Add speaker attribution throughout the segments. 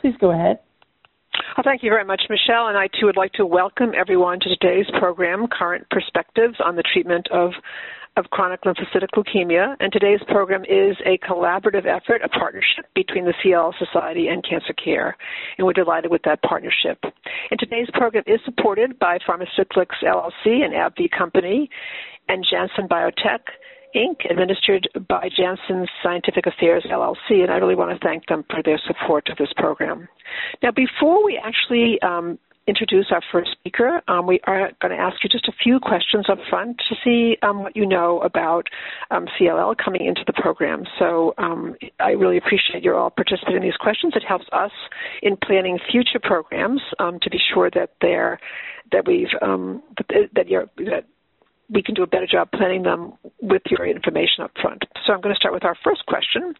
Speaker 1: Please go ahead.
Speaker 2: Well, thank you very much, Michelle. And I too would like to welcome everyone to today's program, Current Perspectives on the Treatment of of chronic lymphocytic leukemia, and today's program is a collaborative effort, a partnership between the CLL Society and Cancer Care, and we're delighted with that partnership. And today's program is supported by Pharmacyclics LLC, an AbbVie company, and Janssen Biotech, Inc., administered by Janssen Scientific Affairs LLC, and I really want to thank them for their support of this program. Now, before we actually um, introduce our first speaker, um, we are going to ask you just a few questions up front to see um, what you know about um, CLL coming into the program. So um, I really appreciate you all participating in these questions. It helps us in planning future programs um, to be sure that they're that we've um, that, that, you're, that we can do a better job planning them with your information up front. So I'm going to start with our first question.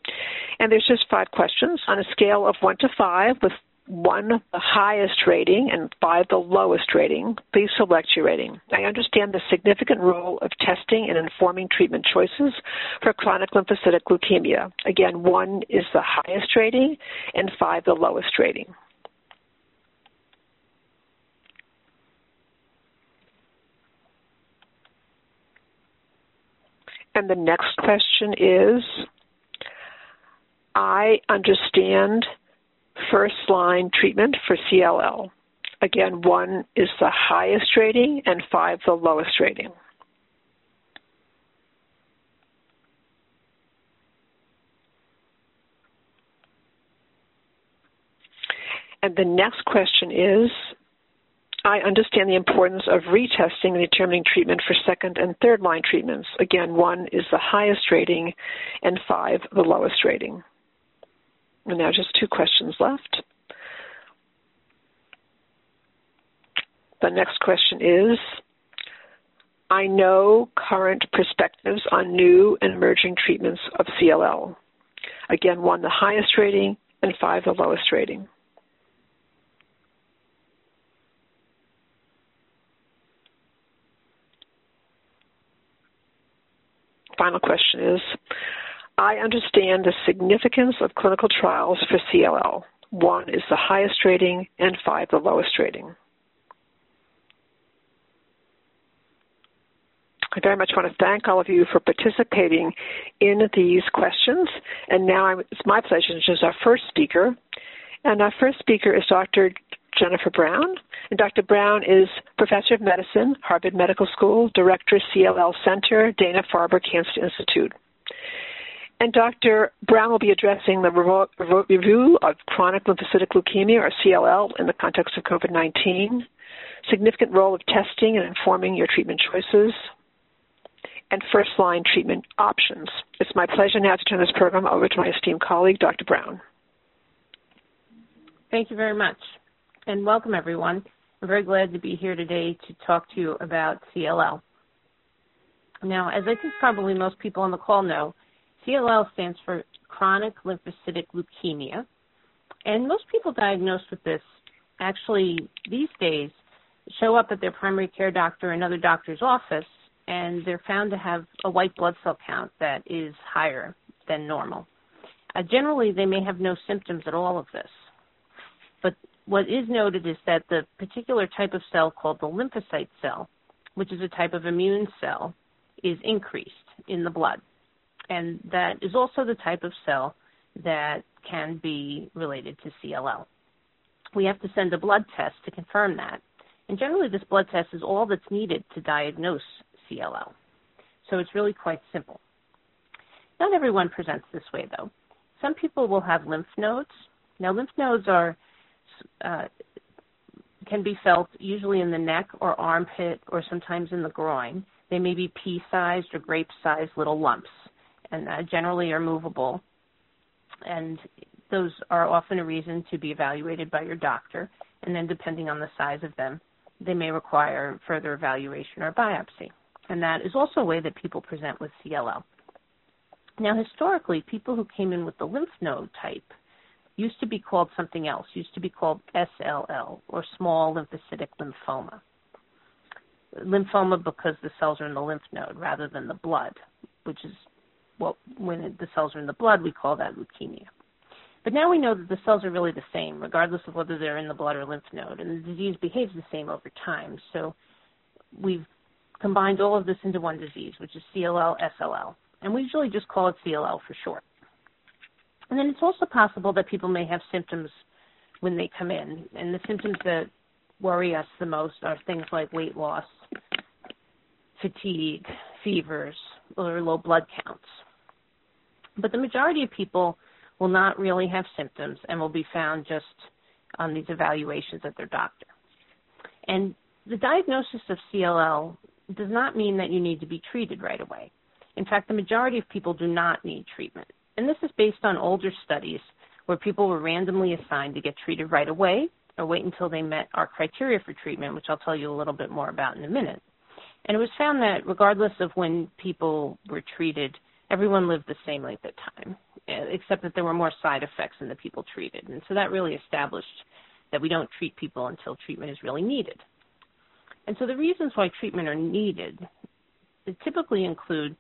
Speaker 2: And there's just five questions on a scale of one to five, with one the highest rating and five the lowest rating. Please select your rating. I understand the significant role of testing and informing treatment choices for chronic lymphocytic leukemia. Again, one is the highest rating and five the lowest rating. And the next question is I understand first line treatment for CLL. Again, one is the highest rating and five the lowest rating. And the next question is I understand the importance of retesting and determining treatment for second and third line treatments. Again, one is the highest rating and five the lowest rating. And now just two questions left. The next question is I know current perspectives on new and emerging treatments of CLL. Again, one the highest rating and five the lowest rating. Final question is I understand the significance of clinical trials for CLL. One is the highest rating, and five the lowest rating. I very much want to thank all of you for participating in these questions. And now it's my pleasure to introduce our first speaker. And our first speaker is Dr. Jennifer Brown. And Dr. Brown is Professor of Medicine, Harvard Medical School, Director, CLL Center, Dana Farber Cancer Institute. And Dr. Brown will be addressing the review of chronic lymphocytic leukemia, or CLL, in the context of COVID 19, significant role of testing and informing your treatment choices, and first line treatment options. It's my pleasure now to turn this program over to my esteemed colleague, Dr. Brown.
Speaker 3: Thank you very much and welcome everyone. I'm very glad to be here today to talk to you about CLL. Now, as I think probably most people on the call know, CLL stands for chronic lymphocytic leukemia. And most people diagnosed with this actually these days show up at their primary care doctor or another doctor's office and they're found to have a white blood cell count that is higher than normal. Uh, generally, they may have no symptoms at all of this. What is noted is that the particular type of cell called the lymphocyte cell, which is a type of immune cell, is increased in the blood. And that is also the type of cell that can be related to CLL. We have to send a blood test to confirm that. And generally, this blood test is all that's needed to diagnose CLL. So it's really quite simple. Not everyone presents this way, though. Some people will have lymph nodes. Now, lymph nodes are uh, can be felt usually in the neck or armpit or sometimes in the groin. They may be pea-sized or grape-sized little lumps and uh, generally are movable. And those are often a reason to be evaluated by your doctor, and then depending on the size of them, they may require further evaluation or biopsy. And that is also a way that people present with CLL. Now, historically, people who came in with the lymph node type used to be called something else, used to be called SLL, or small lymphocytic lymphoma. Lymphoma because the cells are in the lymph node rather than the blood, which is what, when the cells are in the blood, we call that leukemia. But now we know that the cells are really the same, regardless of whether they're in the blood or lymph node, and the disease behaves the same over time. So we've combined all of this into one disease, which is CLL SLL, and we usually just call it CLL for short. And then it's also possible that people may have symptoms when they come in, and the symptoms that worry us the most are things like weight loss, fatigue, fevers, or low blood counts. But the majority of people will not really have symptoms and will be found just on these evaluations at their doctor. And the diagnosis of CLL does not mean that you need to be treated right away. In fact, the majority of people do not need treatment. And this is based on older studies where people were randomly assigned to get treated right away or wait until they met our criteria for treatment, which I'll tell you a little bit more about in a minute. And it was found that regardless of when people were treated, everyone lived the same length of time, eh, except that there were more side effects in the people treated. And so that really established that we don't treat people until treatment is really needed. And so the reasons why treatment are needed typically include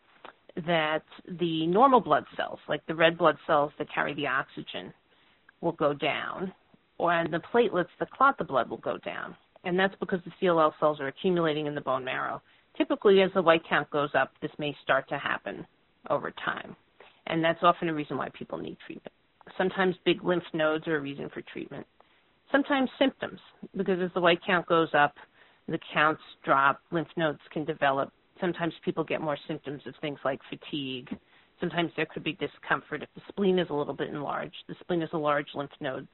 Speaker 3: that the normal blood cells, like the red blood cells that carry the oxygen, will go down, or and the platelets that clot the blood will go down. And that's because the CLL cells are accumulating in the bone marrow. Typically, as the white count goes up, this may start to happen over time. And that's often a reason why people need treatment. Sometimes big lymph nodes are a reason for treatment. Sometimes symptoms, because as the white count goes up, the counts drop, lymph nodes can develop, sometimes people get more symptoms of things like fatigue. Sometimes there could be discomfort if the spleen is a little bit enlarged. The spleen is a large lymph node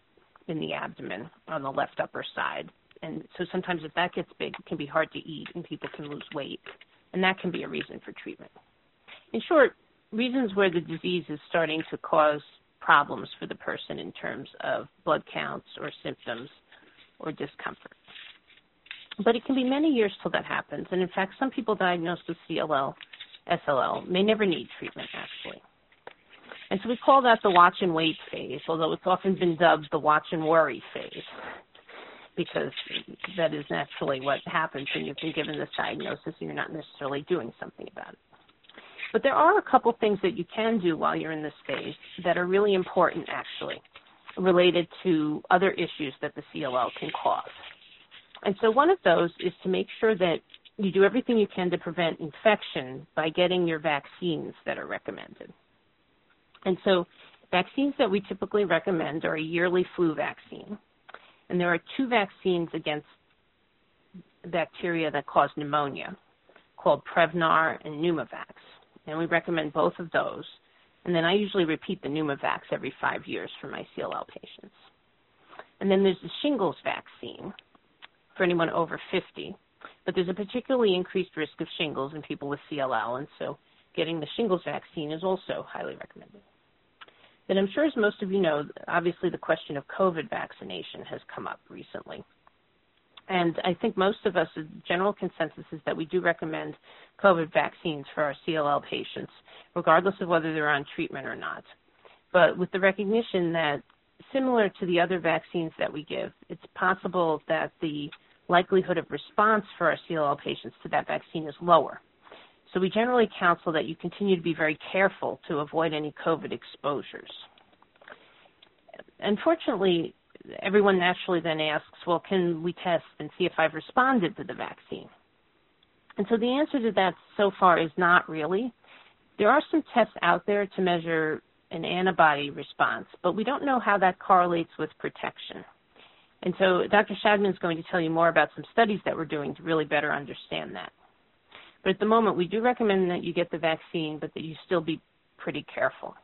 Speaker 3: in the abdomen on the left upper side. And so sometimes if that gets big, it can be hard to eat and people can lose weight. And that can be a reason for treatment. In short, reasons where the disease is starting to cause problems for the person in terms of blood counts or symptoms or discomfort. But it can be many years till that happens. And in fact, some people diagnosed with CLL, SLL may never need treatment actually. And so we call that the watch and wait phase, although it's often been dubbed the watch and worry phase because that is naturally what happens when you've been given this diagnosis and you're not necessarily doing something about it. But there are a couple things that you can do while you're in this phase that are really important actually related to other issues that the CLL can cause. And so one of those is to make sure that you do everything you can to prevent infection by getting your vaccines that are recommended. And so vaccines that we typically recommend are a yearly flu vaccine. And there are two vaccines against bacteria that cause pneumonia called Prevnar and Pneumovax. And we recommend both of those. And then I usually repeat the Pneumovax every five years for my CLL patients. And then there's the shingles vaccine, for anyone over 50. But there's a particularly increased risk of shingles in people with CLL, and so getting the shingles vaccine is also highly recommended. Then I'm sure as most of you know, obviously the question of COVID vaccination has come up recently. And I think most of us, the general consensus is that we do recommend COVID vaccines for our CLL patients, regardless of whether they're on treatment or not. But with the recognition that similar to the other vaccines that we give, it's possible that the likelihood of response for our CLL patients to that vaccine is lower. So we generally counsel that you continue to be very careful to avoid any COVID exposures. Unfortunately, everyone naturally then asks, well, can we test and see if I've responded to the vaccine? And so the answer to that so far is not really. There are some tests out there to measure an antibody response, but we don't know how that correlates with protection. And so Dr. Shadman is going to tell you more about some studies that we're doing to really better understand that. But at the moment, we do recommend that you get the vaccine, but that you still be pretty careful.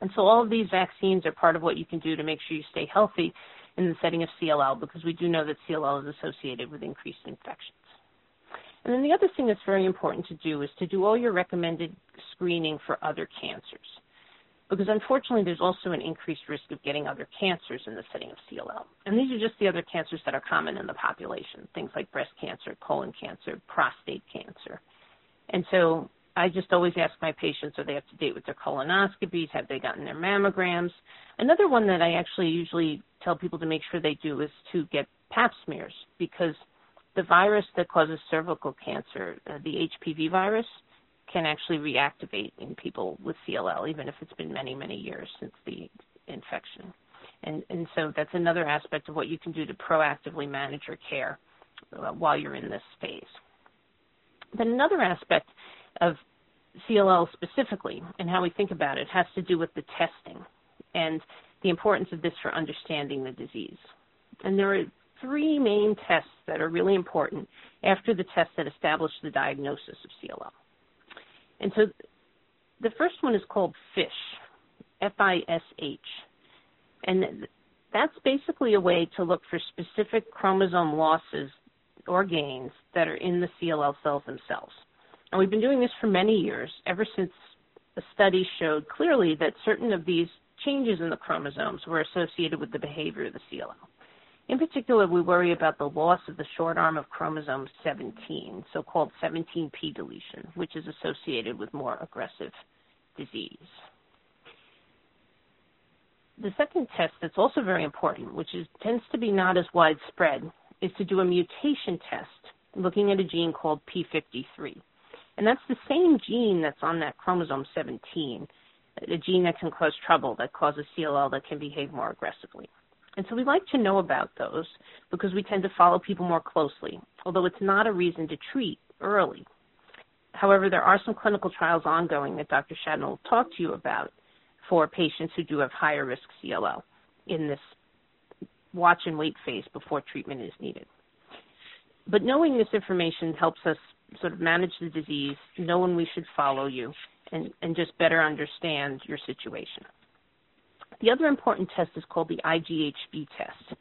Speaker 3: And so all of these vaccines are part of what you can do to make sure you stay healthy in the setting of CLL because we do know that CLL is associated with increased infections. And then the other thing that's very important to do is to do all your recommended screening for other cancers because unfortunately there's also an increased risk of getting other cancers in the setting of CLL. And these are just the other cancers that are common in the population, things like breast cancer, colon cancer, prostate cancer. And so I just always ask my patients, are they up to date with their colonoscopies? Have they gotten their mammograms? Another one that I actually usually tell people to make sure they do is to get pap smears because the virus that causes cervical cancer, uh, the HPV virus, can actually reactivate in people with CLL, even if it's been many, many years since the infection. And, and so that's another aspect of what you can do to proactively manage your care uh, while you're in this phase. Then another aspect of CLL specifically and how we think about it has to do with the testing and the importance of this for understanding the disease. And there are three main tests that are really important after the tests that establish the diagnosis of CLL. And so the first one is called FISH, F I S H. And that's basically a way to look for specific chromosome losses or gains that are in the CLL cells themselves. And we've been doing this for many years, ever since a study showed clearly that certain of these changes in the chromosomes were associated with the behavior of the CLL. In particular, we worry about the loss of the short arm of chromosome 17, so called 17p deletion, which is associated with more aggressive disease. The second test that's also very important, which is, tends to be not as widespread, is to do a mutation test looking at a gene called P53. And that's the same gene that's on that chromosome 17, a gene that can cause trouble, that causes CLL that can behave more aggressively. And so we like to know about those because we tend to follow people more closely, although it's not a reason to treat early. However, there are some clinical trials ongoing that Dr. Shadman will talk to you about for patients who do have higher risk CLL in this watch and wait phase before treatment is needed. But knowing this information helps us sort of manage the disease, know when we should follow you, and, and just better understand your situation. The other important test is called the IGHV test,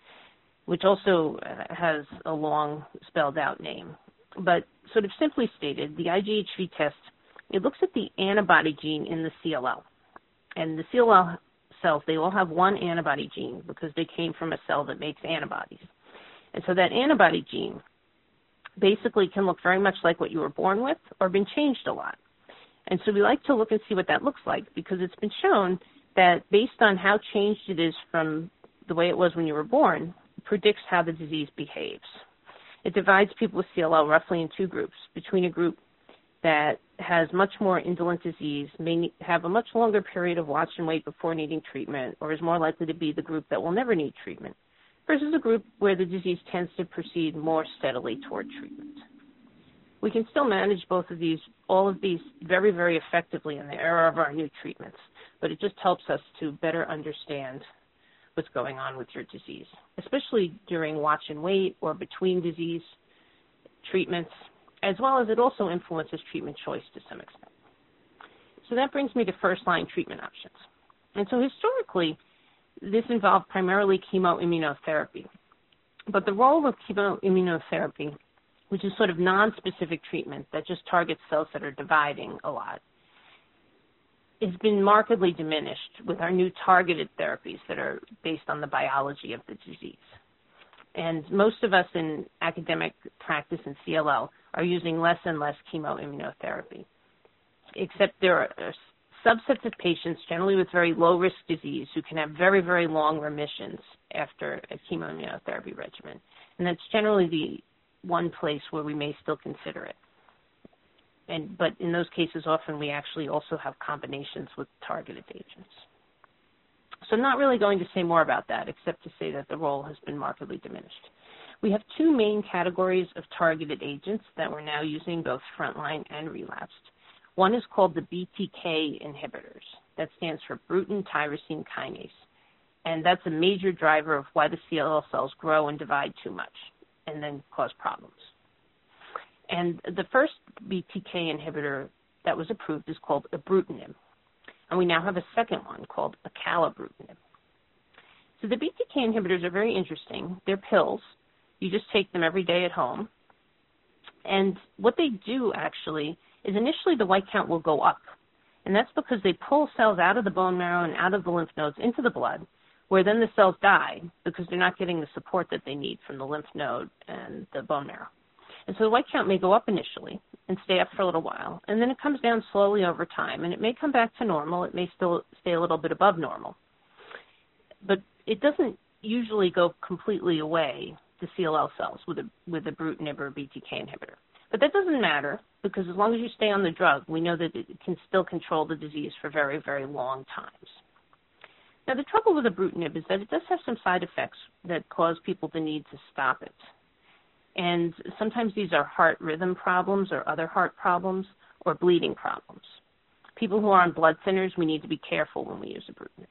Speaker 3: which also uh, has a long spelled out name. But sort of simply stated, the IGHV test, it looks at the antibody gene in the CLL. And the CLL cells, they all have one antibody gene because they came from a cell that makes antibodies. And so that antibody gene basically can look very much like what you were born with or been changed a lot. And so we like to look and see what that looks like because it's been shown that based on how changed it is from the way it was when you were born, predicts how the disease behaves. It divides people with CLL roughly in two groups between a group that has much more indolent disease, may have a much longer period of watch and wait before needing treatment, or is more likely to be the group that will never need treatment, versus a group where the disease tends to proceed more steadily toward treatment. We can still manage both of these, all of these very, very effectively in the era of our new treatments, but it just helps us to better understand what's going on with your disease, especially during watch and wait or between disease treatments, as well as it also influences treatment choice to some extent. So that brings me to first line treatment options. And so historically, this involved primarily chemoimmunotherapy. But the role of chemoimmunotherapy, which is sort of non-specific treatment that just targets cells that are dividing a lot, has been markedly diminished with our new targeted therapies that are based on the biology of the disease. And most of us in academic practice in CLL are using less and less chemoimmunotherapy, except there are subsets of patients, generally with very low risk disease, who can have very, very long remissions after a chemoimmunotherapy regimen. And that's generally the one place where we may still consider it. And, but in those cases, often we actually also have combinations with targeted agents. So I'm not really going to say more about that, except to say that the role has been markedly diminished. We have two main categories of targeted agents that we're now using, both frontline and relapsed. One is called the BTK inhibitors. That stands for Bruton tyrosine kinase. And that's a major driver of why the CLL cells grow and divide too much and then cause problems. And the first BTK inhibitor that was approved is called ibrutinib. And we now have a second one called acalabrutinib. So the BTK inhibitors are very interesting. They're pills. You just take them every day at home. And what they do actually is initially the white count will go up. And that's because they pull cells out of the bone marrow and out of the lymph nodes into the blood, where then the cells die because they're not getting the support that they need from the lymph node and the bone marrow. And so the white count may go up initially and stay up for a little while, and then it comes down slowly over time, and it may come back to normal. It may still stay a little bit above normal. But it doesn't usually go completely away, the CLL cells, with a, with a ibrutinib or a BTK inhibitor. But that doesn't matter because as long as you stay on the drug, we know that it can still control the disease for very, very long times. Now, the trouble with a ibrutinib is that it does have some side effects that cause people to need to stop it. And sometimes these are heart rhythm problems or other heart problems or bleeding problems. People who are on blood thinners, we need to be careful when we use ibrutinib.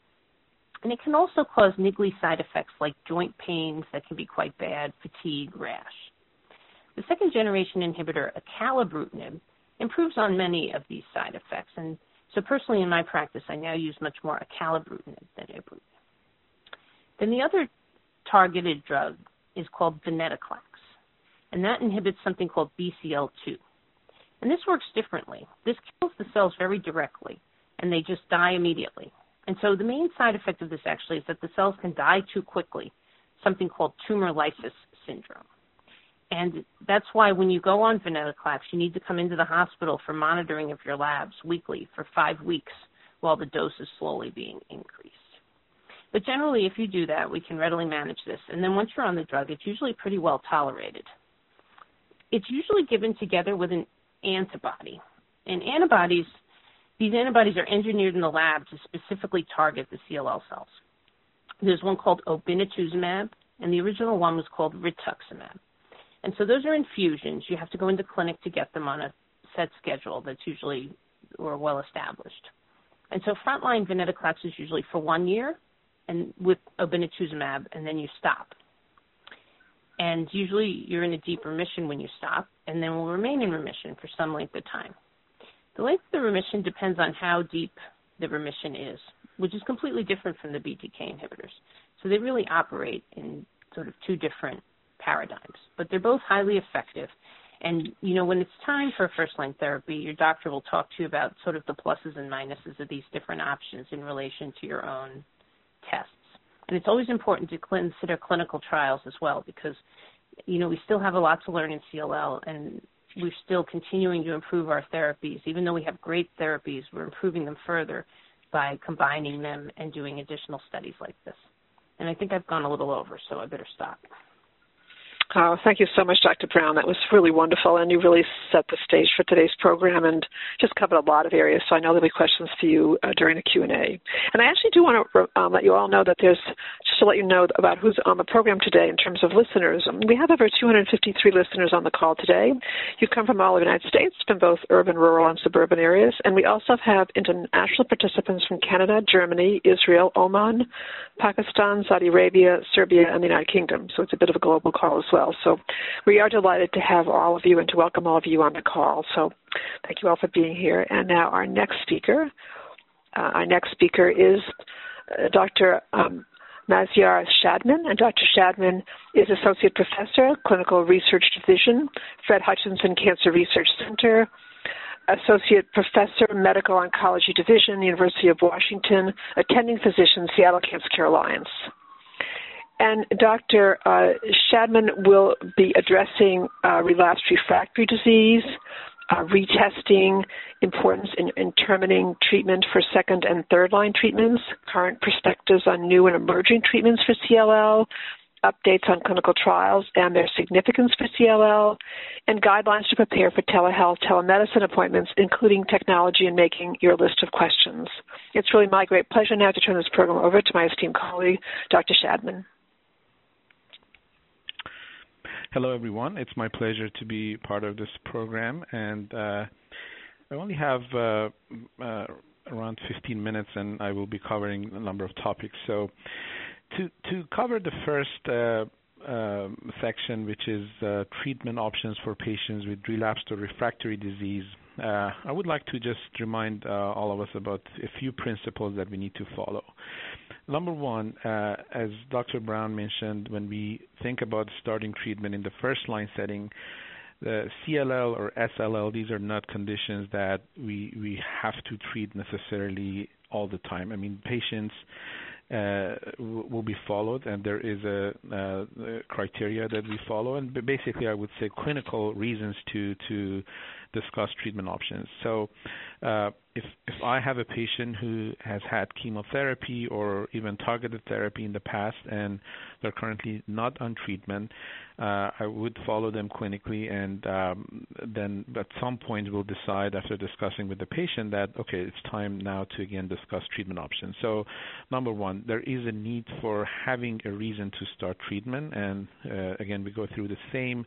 Speaker 3: And it can also cause niggly side effects like joint pains that can be quite bad, fatigue, rash. The second generation inhibitor, acalabrutinib, improves on many of these side effects. And so personally in my practice, I now use much more acalabrutinib than ibrutinib. Then the other targeted drug is called venetoclax, and that inhibits something called BCL2. And this works differently. This kills the cells very directly, and they just die immediately. And so the main side effect of this actually is that the cells can die too quickly, something called tumor lysis syndrome. And that's why when you go on venetoclax, you need to come into the hospital for monitoring of your labs weekly for five weeks while the dose is slowly being increased. But generally, if you do that, we can readily manage this. And then once you're on the drug, it's usually pretty well tolerated. It's usually given together with an antibody. And antibodies, these antibodies are engineered in the lab to specifically target the CLL cells. There's one called obinutuzumab, and the original one was called rituximab. And so those are infusions. You have to go into clinic to get them on a set schedule that's usually or well established. And so frontline venetoclax is usually for one year and with obinutuzumab, and then you stop. And usually you're in a deep remission when you stop, and then will remain in remission for some length of time. The length of the remission depends on how deep the remission is, which is completely different from the BTK inhibitors. So they really operate in sort of two different paradigms, but they're both highly effective. And you know, when it's time for first line therapy, your doctor will talk to you about sort of the pluses and minuses of these different options in relation to your own tests. And it's always important to consider clinical trials as well because you know, we still have a lot to learn in CLL and we're still continuing to improve our therapies. Even though we have great therapies, we're improving them further by combining them and doing additional studies like this. And I think I've gone a little over, so I better stop.
Speaker 2: Oh, thank you so much, Dr. Brown. That was really wonderful, and you really set the stage for today's program and just covered a lot of areas. So I know there'll be questions for you uh, during the Q and A. And I actually do want to um, let you all know that there's just to let you know about who's on the program today in terms of listeners. Um, we have over 253 listeners on the call today. You come from all over the United States, from both urban, rural, and suburban areas, and we also have international participants from Canada, Germany, Israel, Oman, Pakistan, Saudi Arabia, Serbia, and the United Kingdom. So it's a bit of a global call as well well. So we are delighted to have all of you and to welcome all of you on the call. So thank you all for being here. And now our next speaker, uh, our next speaker is uh, Dr. Um, Maziar Shadman, and Dr. Shadman is Associate Professor, Clinical Research Division, Fred Hutchinson Cancer Research Center, Associate Professor, Medical Oncology Division, University of Washington, Attending Physician, Seattle Cancer Care Alliance. And Dr. Uh, Shadman will be addressing uh, relapsed refractory disease, uh, retesting, importance in, in determining treatment for second and third line treatments, current perspectives on new and emerging treatments for CLL, updates on clinical trials and their significance for CLL, and guidelines to prepare for telehealth, telemedicine appointments, including technology and making your list of questions. It's really my great pleasure now to turn this program over to my esteemed colleague, Dr. Shadman.
Speaker 4: Hello, everyone. It's my pleasure to be part of this program, and uh, I only have uh, uh, around 15 minutes, and I will be covering a number of topics. So, to to cover the first uh, uh, section, which is uh, treatment options for patients with relapsed or refractory disease, I would like to just remind all of us about a few principles that we need to follow. Number one, uh, as Dr. Brown mentioned, when we think about starting treatment in the first line setting, the CLL or SLL, these are not conditions that we we have to treat necessarily all the time. I mean, patients uh, will be followed, and there is a, a criteria that we follow, and basically, I would say clinical reasons to to discuss treatment options. So, uh, if if I have a patient who has had chemotherapy or even targeted therapy in the past and they're currently not on treatment, uh, I would follow them clinically, and um, then at some point we'll decide after discussing with the patient that okay, it's time now to again discuss treatment options. So, number one, there is a need for having a reason to start treatment, and uh, again we go through the same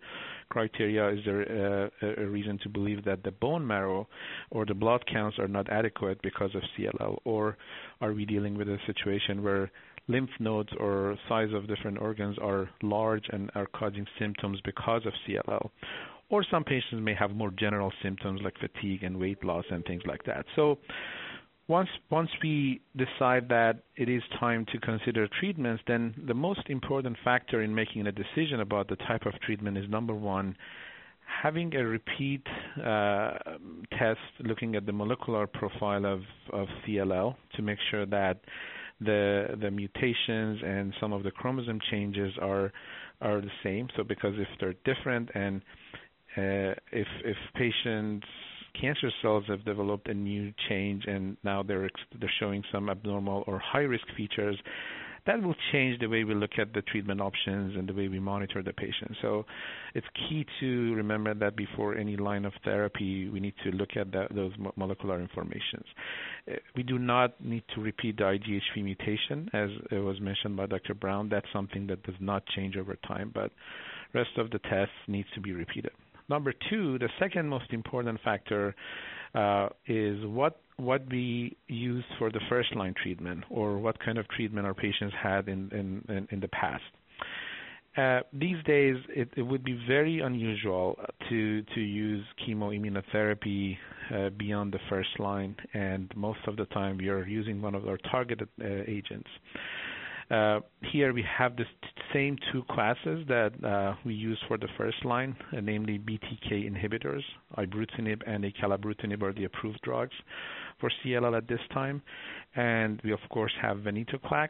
Speaker 4: criteria. Is there a, a reason to believe that the bone marrow or the blood counts are not adequate because of CLL, or are we dealing with a situation where lymph nodes or size of different organs are large and are causing symptoms because of CLL? Or some patients may have more general symptoms like fatigue and weight loss and things like that. So once once we decide that it is time to consider treatments, then the most important factor in making a decision about the type of treatment is number one, having a repeat uh, test looking at the molecular profile of, of CLL to make sure that the the mutations and some of the chromosome changes are are the same. So because if they're different and uh, if if patients cancer cells have developed a new change and now they're they're showing some abnormal or high risk features that will change the way we look at the treatment options and the way we monitor the patient. So it's key to remember that before any line of therapy, we need to look at that, those molecular informations. We do not need to repeat the IGHV mutation, as it was mentioned by Dr. Brown. That's something that does not change over time, but rest of the tests needs to be repeated. Number two, the second most important factor uh, is what what we use for the first line treatment or what kind of treatment our patients had in in, in, in the past. Uh, these days, it, it, would be very unusual to to use chemoimmunotherapy uh, beyond the first line, and most of the time we are using one of our targeted uh, agents. Uh, here we have the same two classes that uh, we use for the first line, uh, namely BTK inhibitors. Ibrutinib and acalabrutinib are the approved drugs for CLL at this time. And we, of course, have venetoclax.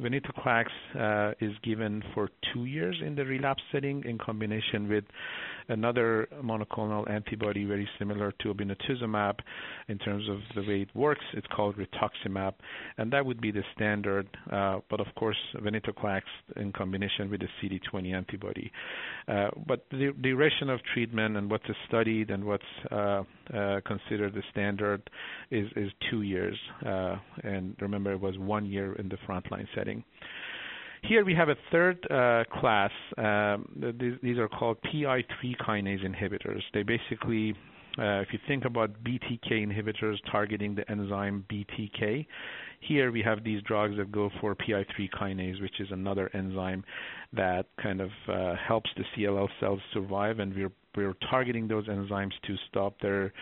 Speaker 4: Venetoclax is given for two years in the relapse setting in combination with another monoclonal antibody very similar to obinutuzumab in terms of the way it works. It's called rituximab, and that would be the standard. Uh, but of course, venetoclax in combination with the CD20 antibody. Uh, but the duration of treatment and what's studied and what's uh, uh, considered the standard is, is two years. Uh, and remember, it was one year in the frontline setting. Here we have a third uh, class. Um, these, these, are called PI3 kinase inhibitors. They basically, uh, if you think about BTK inhibitors targeting the enzyme BTK, here we have these drugs that go for PI3 kinase, which is another enzyme that kind of uh, helps the CLL cells survive, and we're we're targeting those enzymes to stop their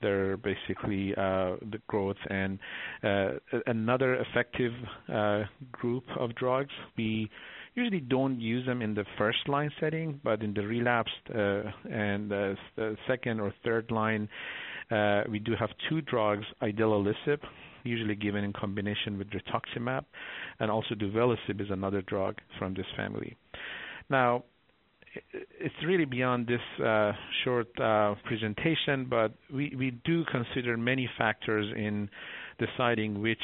Speaker 4: their basically uh, the growth. And uh, another effective uh, group of drugs, we usually don't use them in the first line setting, but in the relapsed and the second or third line, we do have two drugs, idelalisib, usually given in combination with rituximab, and also duvelisib is another drug from this family. Now, it's really beyond this uh, short uh, presentation, but we, we do consider many factors in deciding which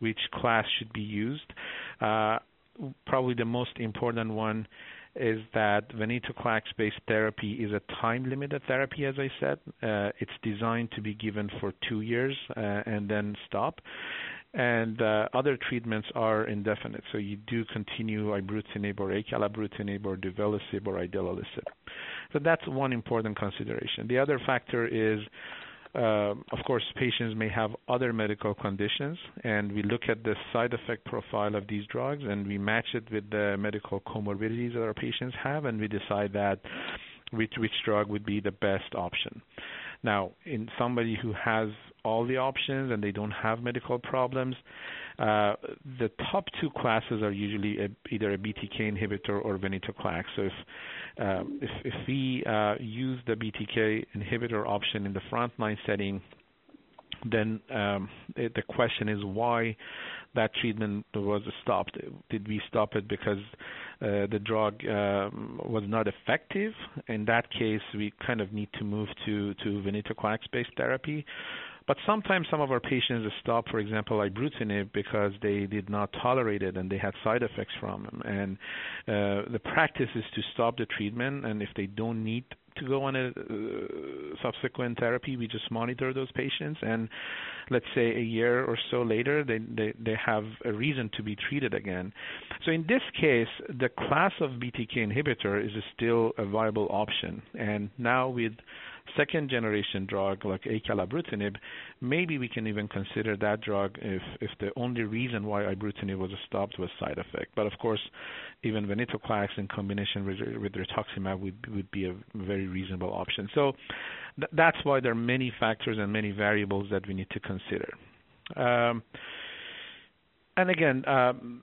Speaker 4: which class should be used. Uh, probably the most important one is that venetoclax-based therapy is a time-limited therapy, as I said. Uh, it's designed to be given for two years uh, and then stop and uh, other treatments are indefinite. So you do continue ibrutinib or acalabrutinib or duvelisib or idelalisib. So that's one important consideration. The other factor is, uh, of course, patients may have other medical conditions, and we look at the side effect profile of these drugs, and we match it with the medical comorbidities that our patients have, and we decide that which which drug would be the best option. Now, in somebody who has all the options and they don't have medical problems, uh, the top two classes are usually a, either a BTK inhibitor or venetoclax. So if um, if, if, we uh, use the BTK inhibitor option in the frontline setting, then um, it, the question is why that treatment was stopped. Did we stop it because uh, the drug um, was not effective? In that case, we kind of need to move to to venetoclax-based therapy. But sometimes some of our patients stop, for example, ibrutinib because they did not tolerate it and they had side effects from them. And uh, the practice is to stop the treatment, and if they don't need to go on a uh, subsequent therapy. We just monitor those patients, and let's say a year or so later, they, they they have a reason to be treated again. So in this case, the class of BTK inhibitor is still a viable option, and now with second generation drug like acalabrutinib, maybe we can even consider that drug if if the only reason why ibrutinib was stopped was side effect. But of course, even venetoclax in combination with, with rituximab would would be a very reasonable option. So th- that's why there are many factors and many variables that we need to consider. Um, and again, um,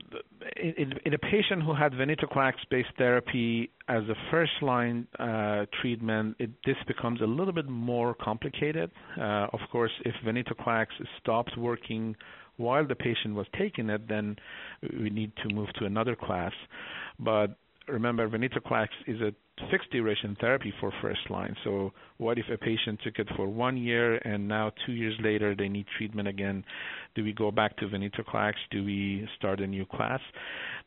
Speaker 4: in, in, a patient who had venetoclax-based therapy as a first-line uh, treatment, it, this becomes a little bit more complicated. Uh, of course, if venetoclax stops working while the patient was taking it, then we need to move to another class. But remember, venetoclax is a fixed duration therapy for first line. So what if a patient took it for one year and now two years later they need treatment again? Do we go back to venetoclax? Do we start a new class?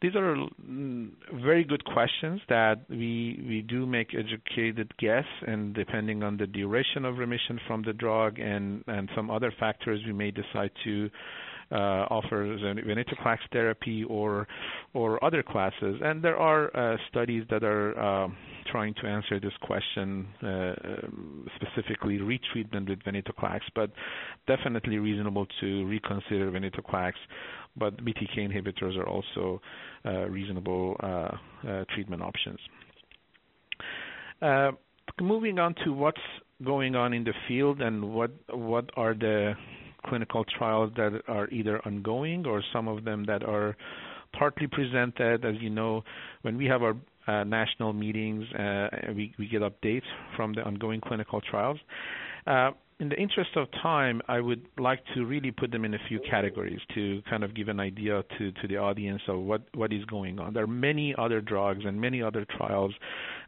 Speaker 4: These are mm, very good questions that we we do make educated guess, and depending on the duration of remission from the drug and and some other factors, we may decide to offers venetoclax therapy or or other classes. And there are uh, studies that are uh, trying to answer this question, uh, um, specifically retreatment with venetoclax, but definitely reasonable to reconsider venetoclax. But BTK inhibitors are also uh, reasonable uh, treatment options. moving on to what's going on in the field and what what are the clinical trials that are either ongoing or some of them that are partly presented. As you know, when we have our uh, national meetings, uh, we, we, get updates from the ongoing clinical trials. Uh, in the interest of time, I would like to really put them in a few categories to kind of give an idea to, to the audience of what, what is going on. There are many other drugs and many other trials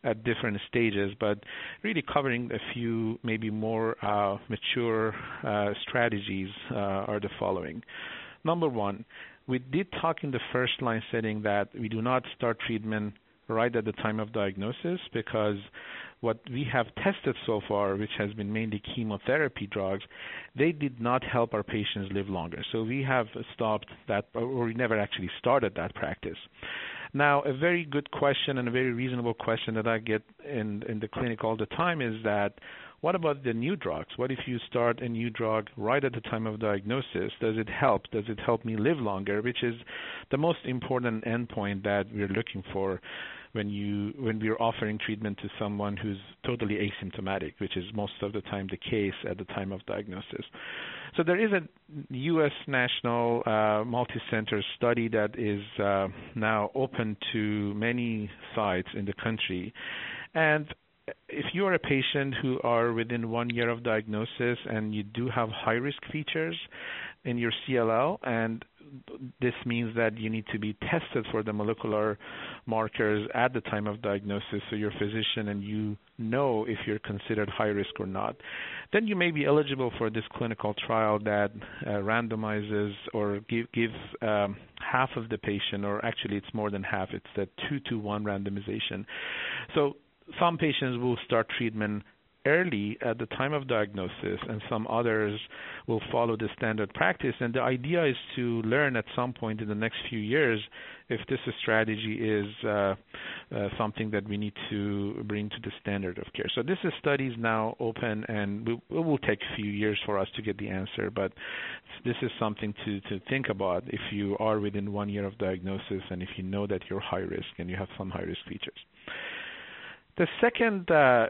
Speaker 4: at different stages, but really covering a few maybe more uh, mature uh, strategies uh, are the following. Number one, we did talk in the first line setting that we do not start treatment right at the time of diagnosis because what we have tested so far, which has been mainly chemotherapy drugs, they did not help our patients live longer. So we have stopped that, or we never actually started that practice. Now, a very good question and a very reasonable question that I get in in the clinic all the time is that what about the new drugs? What if you start a new drug right at the time of diagnosis? Does it help? Does it help me live longer? Which is the most important endpoint that we're looking for when you when we're offering treatment to someone who's totally asymptomatic, which is most of the time the case at the time of diagnosis. So there is a U.S. national uh, multi-center study that is uh, now open to many sites in the country, and if you are a patient who are within one year of diagnosis and you do have high risk features in your CLL and this means that you need to be tested for the molecular markers at the time of diagnosis so your physician and you know if you're considered high risk or not. Then you may be eligible for this clinical trial that uh, randomizes or give, gives um, half of the patient, or actually it's more than half, it's the 2 to 1 randomization. So some patients will start treatment early at the time of diagnosis, and some others will follow the standard practice. And the idea is to learn at some point in the next few years if this strategy is uh, uh, something that we need to bring to the standard of care. So this study is now open, and it will take a few years for us to get the answer. But this is something to to think about if you are within one year of diagnosis, and if you know that you're high risk and you have some high risk features. The second uh,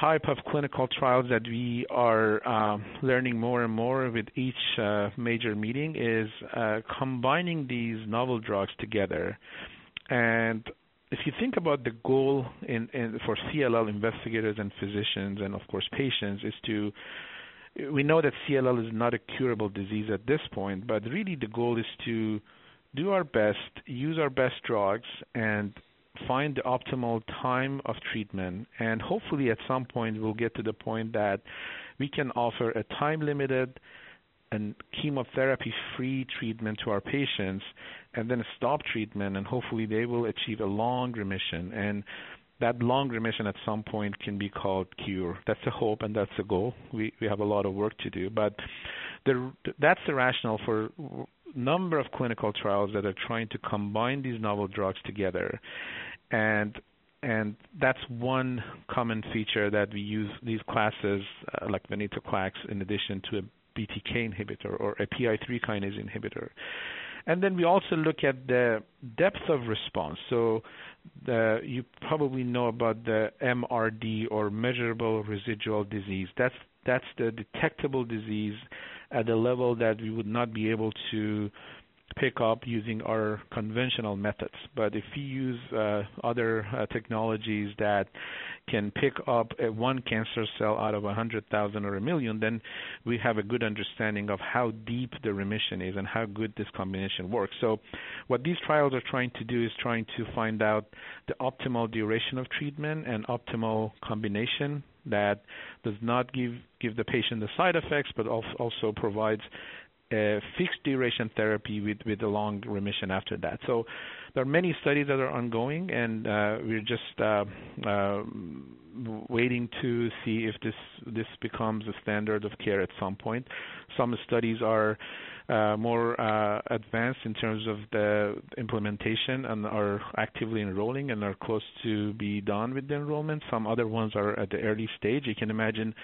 Speaker 4: type of clinical trials that we are uh, learning more and more with each uh, major meeting is uh, combining these novel drugs together. And if you think about the goal in, in, for CLL investigators and physicians and of course patients is to we know that CLL is not a curable disease at this point, but really the goal is to do our best, use our best drugs, and find the optimal time of treatment. And hopefully, at some point, we'll get to the point that we can offer a time limited and chemotherapy free treatment to our patients and then stop treatment and hopefully they will achieve a long remission and that long remission at some point can be called cure. That's the hope and that's the goal. We we have a lot of work to do, but the, that's the rationale for a number of clinical trials that are trying to combine these novel drugs together, and and that's one common feature that we use these classes uh, like venetoclax in addition to a BTK inhibitor or a PI3 kinase inhibitor. And then we also look at the depth of response. So the, you probably know about the MRD or measurable residual disease. That's that's the detectable disease at a level that we would not be able to pick up using our conventional methods. But if we use uh, other uh, technologies that can pick up one cancer cell out of 100,000 or a million, then we have a good understanding of how deep the remission is and how good this combination works. So, what these trials are trying to do is trying to find out the optimal duration of treatment and optimal combination that does not give give the patient the side effects, but also provides fixed duration therapy with with a long remission after that. So there are many studies that are ongoing, and uh, we're just uh, uh, waiting to see if this this becomes a standard of care at some point. Some studies are uh, more uh, advanced in terms of the implementation and are actively enrolling and are close to be done with the enrollment. Some other ones are at the early stage. You can imagine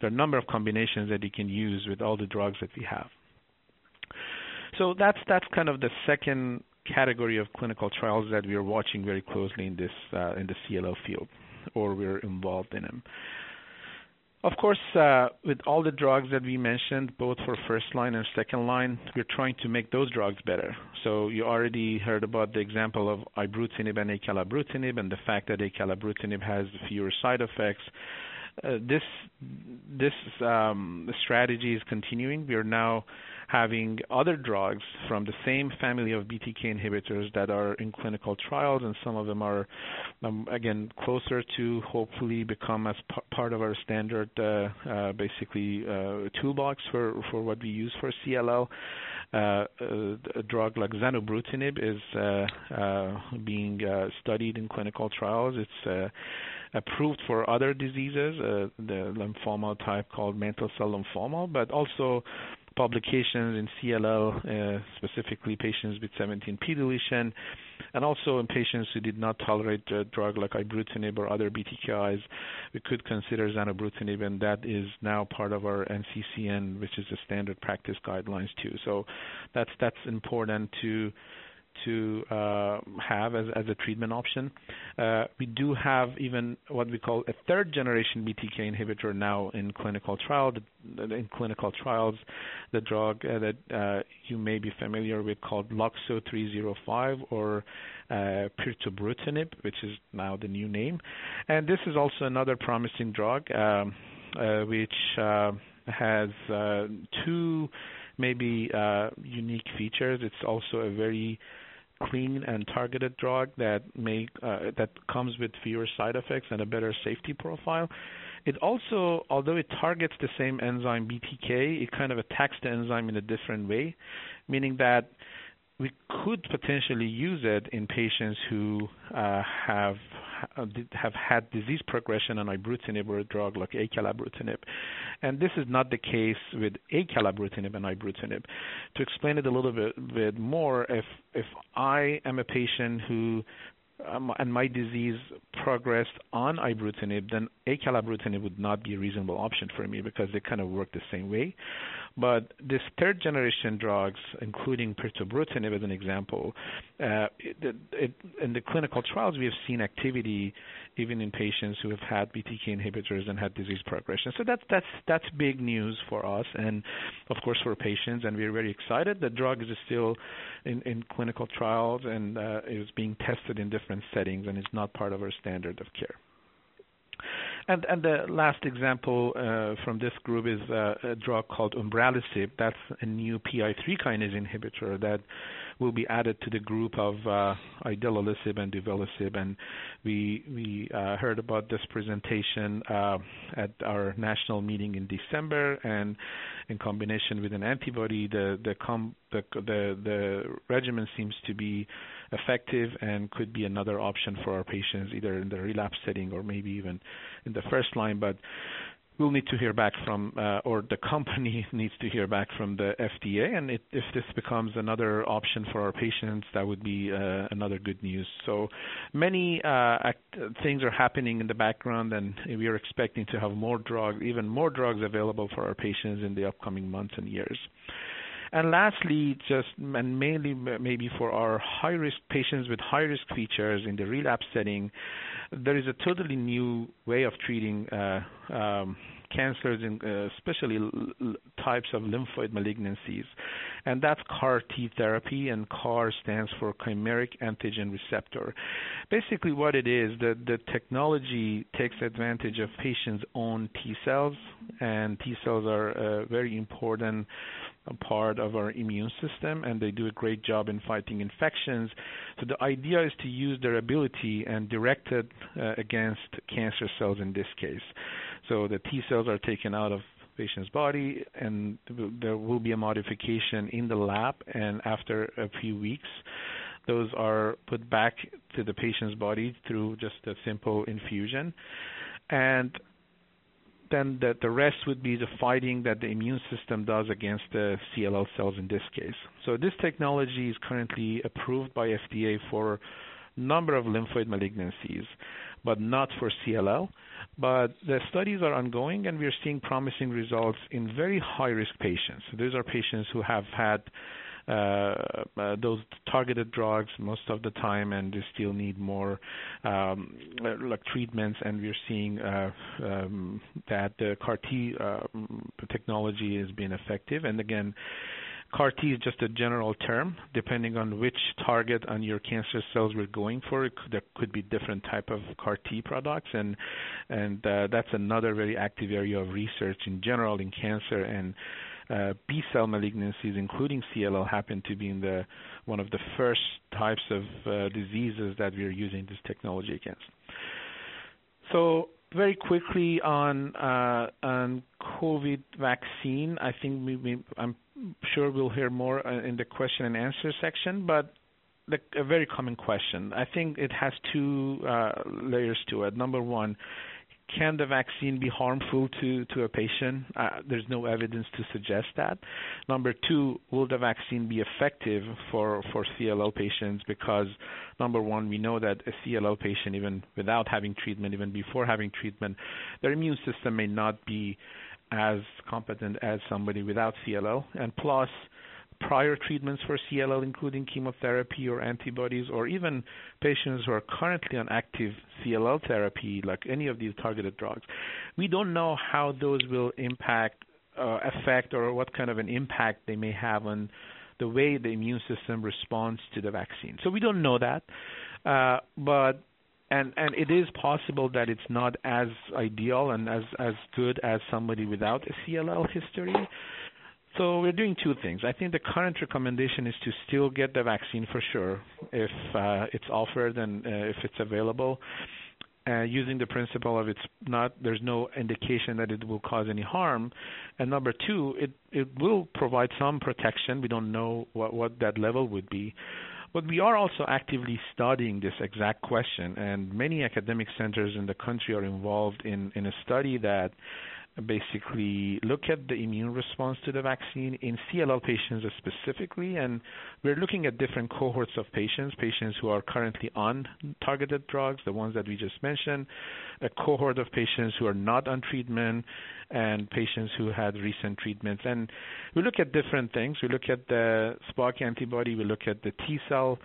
Speaker 4: there are a number of combinations that you can use with all the drugs that we have. So that's that's kind of the second category of clinical trials that we are watching very closely in this uh, in the CLL field, or we're involved in them. Of course, uh, with all the drugs that we mentioned, both for first line and second line, we're trying to make those drugs better. So you already heard about the example of ibrutinib and acalabrutinib, and the fact that acalabrutinib has fewer side effects. Uh, this this um, strategy is continuing. We are now having other drugs from the same family of BTK inhibitors that are in clinical trials, and some of them are, um, again, closer to hopefully become as p- part of our standard, uh, uh, basically, uh, toolbox for, for what we use for CLL. Uh, a drug like zanubrutinib is uh, uh, being studied in clinical trials. It's approved for other diseases, the lymphoma type called mantle cell lymphoma, but also publications in CLL, uh, specifically patients with 17p deletion, and also in patients who did not tolerate a drug like ibrutinib or other BTKIs, we could consider zanubrutinib, and that is now part of our NCCN, which is the standard practice guidelines too. So that's that's important to to uh, have as, as a treatment option. Uh, we do have even what we call a third generation BTK inhibitor now in clinical trial. In clinical trials, the drug uh, that uh, you may be familiar with called Loxo 305 or uh, pirtobrutinib, which is now the new name. And this is also another promising drug, um, uh, which has two maybe unique features. It's also a very clean and targeted drug that may uh, that comes with fewer side effects and a better safety profile. It also, although it targets the same enzyme BTK, it kind of attacks the enzyme in a different way, meaning that we could potentially use it in patients who uh, have uh, have had disease progression on ibrutinib or a drug like acalabrutinib. And this is not the case with acalabrutinib and ibrutinib. To explain it a little bit, bit more, if if I am a patient who um, and my disease progressed on ibrutinib, then acalabrutinib would not be a reasonable option for me because they kind of work the same way. But this third generation drugs, including pirtobrutinib as an example, uh, it, it, in the clinical trials we have seen activity even in patients who have had BTK inhibitors and had disease progression. So that's that's that's big news for us and of course for patients, and we're very excited. The drug is still in, in clinical trials and uh, is being tested in different settings and is not part of our standard of care. And, the last example uh, from this group is uh, a drug called umbralisib. That's a new PI3 kinase inhibitor that will be added to the group of uh, idelalisib and duvelisib. And we we uh, heard about this presentation uh, at our national meeting in December. And in combination with an antibody, the the com- the, the the regimen seems to be effective and could be another option for our patients, either in the relapse setting or maybe even in the first line. But we'll need to hear back from, uh, or the company needs to hear back from the FDA. And it, if this becomes another option for our patients, that would be uh, another good news. So many uh, act- things are happening in the background, and we are expecting to have more drugs, even more drugs available for our patients in the upcoming months and years. And lastly, just and mainly maybe for our high-risk patients with high-risk features in the relapse setting, there is a totally new way of treating uh, um, cancers, in, uh, especially l- types of lymphoid malignancies, and that's CAR T therapy. And CAR stands for chimeric antigen receptor. Basically, what it is, the the technology takes advantage of patients' own T cells, and T cells are a very important a part of our immune system and they do a great job in fighting infections. So the idea is to use their ability and direct it uh, against cancer cells in this case. So the T cells are taken out of the patient's body and there will be a modification in the lab and after a few weeks those are put back to the patient's body through just a simple infusion and then the, the rest would be the fighting that the immune system does against the CLL cells in this case. So this technology is currently approved by FDA for a number of lymphoid malignancies, but not for CLL. But the studies are ongoing, and we're seeing promising results in very high-risk patients. So these are patients who have had those targeted drugs most of the time, and they still need more um, treatments. And we're seeing uh, um, that the CAR T technology has been effective. And again, CAR T is just a general term. Depending on which target on your cancer cells we're going for, there could be different type of CAR T products, and and uh, that's another very active area of research in general in cancer. Uh, B-cell malignancies, including CLL, happen to be in the one of the first types of uh, diseases that we are using this technology against. So very quickly on uh, on COVID vaccine, I think we, we, I'm sure we'll hear more uh, in the question and answer section, but the, a very common question. I think it has two uh, layers to it. Number one, can the vaccine be harmful to, to a patient? Uh, there's no evidence to suggest that. Number two, will the vaccine be effective for, for CLL patients? Because number one, we know that a CLL patient, even without having treatment, even before having treatment, their immune system may not be as competent as somebody without CLL. And plus, prior treatments for CLL, including chemotherapy or antibodies, or even patients who are currently on active CLL therapy, like any of these targeted drugs. We don't know how those will impact, uh, affect, or what kind of an impact they may have on the way the immune system responds to the vaccine. So we don't know that, uh, but and and it is possible that it's not as ideal and as as good as somebody without a CLL history. So we're doing two things. I think the current recommendation is to still get the vaccine for sure if uh, it's offered and uh, if it's available. Uh, using the principle of it's not there's no indication that it will cause any harm and number two it it will provide some protection we don't know what what that level would be but we are also actively studying this exact question and many academic centers in the country are involved in in a study that basically look at the immune response to the vaccine in CLL patients specifically, and we're looking at different cohorts of patients, patients who are currently on targeted drugs, the ones that we just mentioned, a cohort of patients who are not on treatment, and patients who had recent treatments. And we look at different things. We look at the spike antibody, we look at the T cell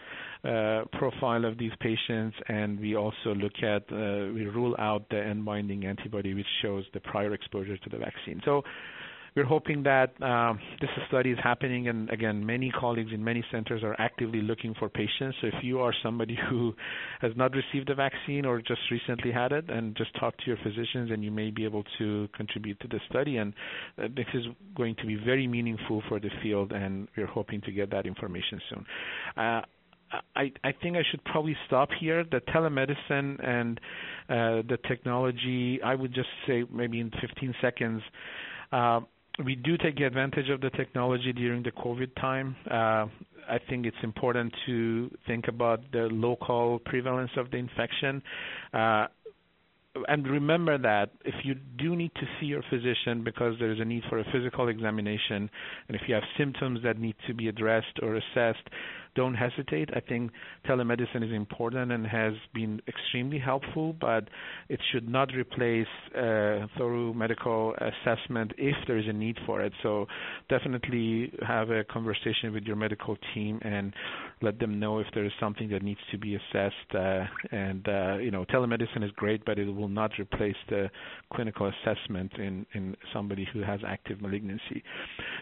Speaker 4: uh, profile of these patients, and we also look at, uh, we rule out the N-binding antibody, which shows the prior exposure to the vaccine. So we're hoping that um, this study is happening, and again, many colleagues in many centers are actively looking for patients. So if you are somebody who has not received the vaccine or just recently had it, and just talk to your physicians, and you may be able to contribute to the study. And uh, this is going to be very meaningful for the field, and we're hoping to get that information soon. Uh, I, I think I should probably stop here. The telemedicine and uh, the technology, I would just say maybe in 15 seconds. Uh, we do take advantage of the technology during the COVID time. Uh, I think it's important to think about the local prevalence of the infection. Uh, and remember that if you do need to see your physician because there is a need for a physical examination, and if you have symptoms that need to be addressed or assessed, don't hesitate. I think telemedicine is important and has been extremely helpful, but it should not replace uh, thorough medical assessment if there is a need for it. So definitely have a conversation with your medical team and let them know if there is something that needs to be assessed. Uh, and uh, you know, telemedicine is great, but it will not replace the clinical assessment in in somebody who has active malignancy.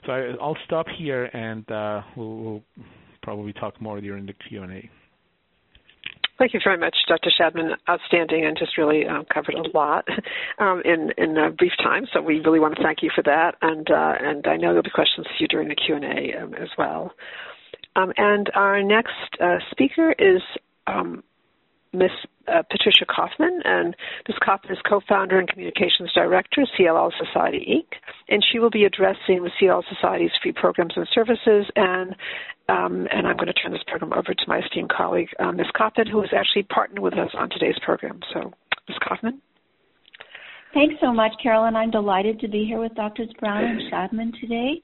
Speaker 4: So I, will stop here and uh, we'll, we'll probably talk more during the Q&A.
Speaker 2: Thank you very much, Dr. Shadman. Outstanding, and just really um, covered a lot um, in in a brief time. So we really want to thank you for that, and uh, and I know there'll be questions for you during the Q and A um, as well. Um, and our next uh, speaker is Ms. Uh, Patricia Kaufman, and Ms. Kaufman is co-founder and communications director of CLL Society Inc., and she will be addressing the CLL Society's free programs and services, and um, and I'm going to turn this program over to my esteemed colleague, uh, Ms. Kaufman, who has actually partnered with us on today's program. So, Ms. Kaufman.
Speaker 5: Thanks so much, Carolyn. I'm delighted to be here with Drs. Brown and Shadman today.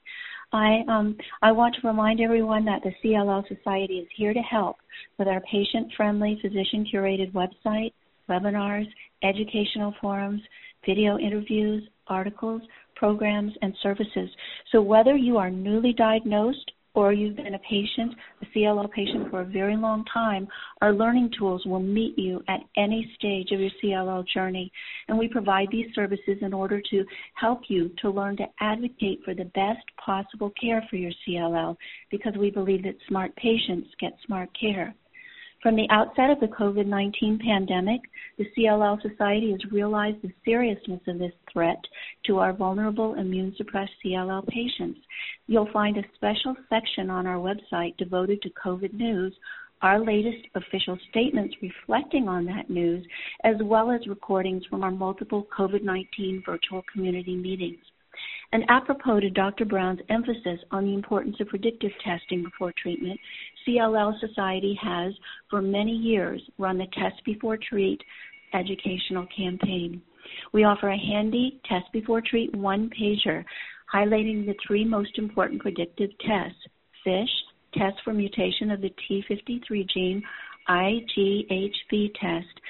Speaker 5: I um, I want to remind everyone that the CLL Society is here to help with our patient-friendly, physician-curated website, webinars, educational forums, video interviews, articles, programs, and services. So whether you are newly diagnosed or you've been a patient, a CLL patient for a very long time, our learning tools will meet you at any stage of your CLL journey. And we provide these services in order to help you to learn to advocate for the best possible care for your CLL because we believe that smart patients get smart care. From the outset of the COVID 19 pandemic, the CLL Society has realized the seriousness of this threat to our vulnerable immune suppressed CLL patients. You'll find a special section on our website devoted to COVID news, our latest official statements reflecting on that news, as well as recordings from our multiple COVID 19 virtual community meetings. And apropos to Dr. Brown's emphasis on the importance of predictive testing before treatment, CLL Society has, for many years, run the Test Before Treat educational campaign. We offer a handy Test Before Treat one pager highlighting the three most important predictive tests FISH, test for mutation of the TP53 gene, IGHV test,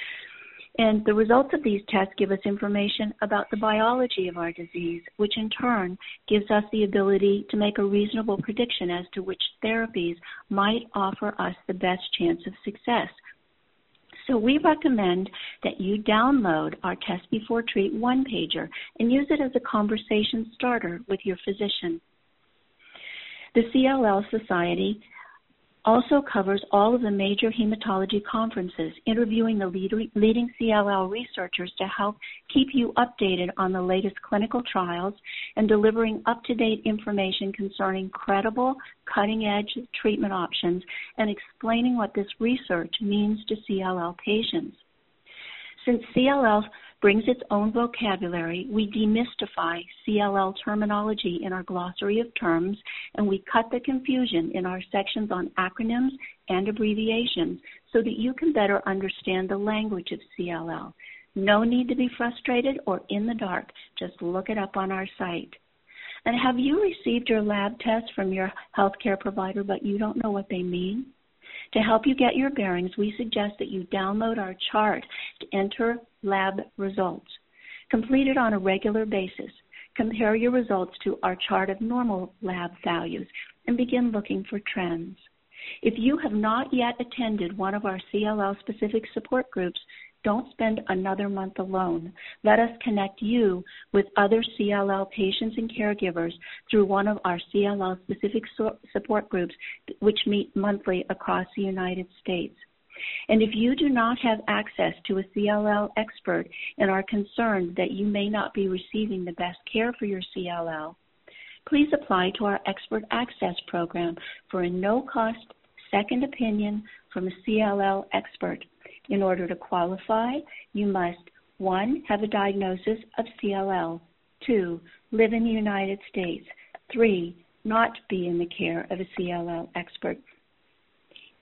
Speaker 5: and the results of these tests give us information about the biology of our disease, which in turn gives us the ability to make a reasonable prediction as to which therapies might offer us the best chance of success. So we recommend that you download our Test Before Treat one pager and use it as a conversation starter with your physician. The CLL Society also covers all of the major hematology conferences, interviewing the leading CLL researchers to help keep you updated on the latest clinical trials and delivering up-to-date information concerning credible, cutting-edge treatment options and explaining what this research means to CLL patients. Since CLL brings its own vocabulary, we demystify CLL terminology in our glossary of terms, and we cut the confusion in our sections on acronyms and abbreviations so that you can better understand the language of CLL. No need to be frustrated or in the dark. Just look it up on our site. And have you received your lab tests from your healthcare provider, but you don't know what they mean? To help you get your bearings, we suggest that you download our chart to enter lab results. Complete it on a regular basis. Compare your results to our chart of normal lab values and begin looking for trends. If you have not yet attended one of our CLL specific support groups, don't spend another month alone. Let us connect you with other CLL patients and caregivers through one of our CLL specific support groups, which meet monthly across the United States. And if you do not have access to a CLL expert and are concerned that you may not be receiving the best care for your CLL, please apply to our Expert Access Program for a no cost second opinion from a CLL expert. In order to qualify, you must 1. Have a diagnosis of CLL, 2. Live in the United States, 3. Not be in the care of a CLL expert.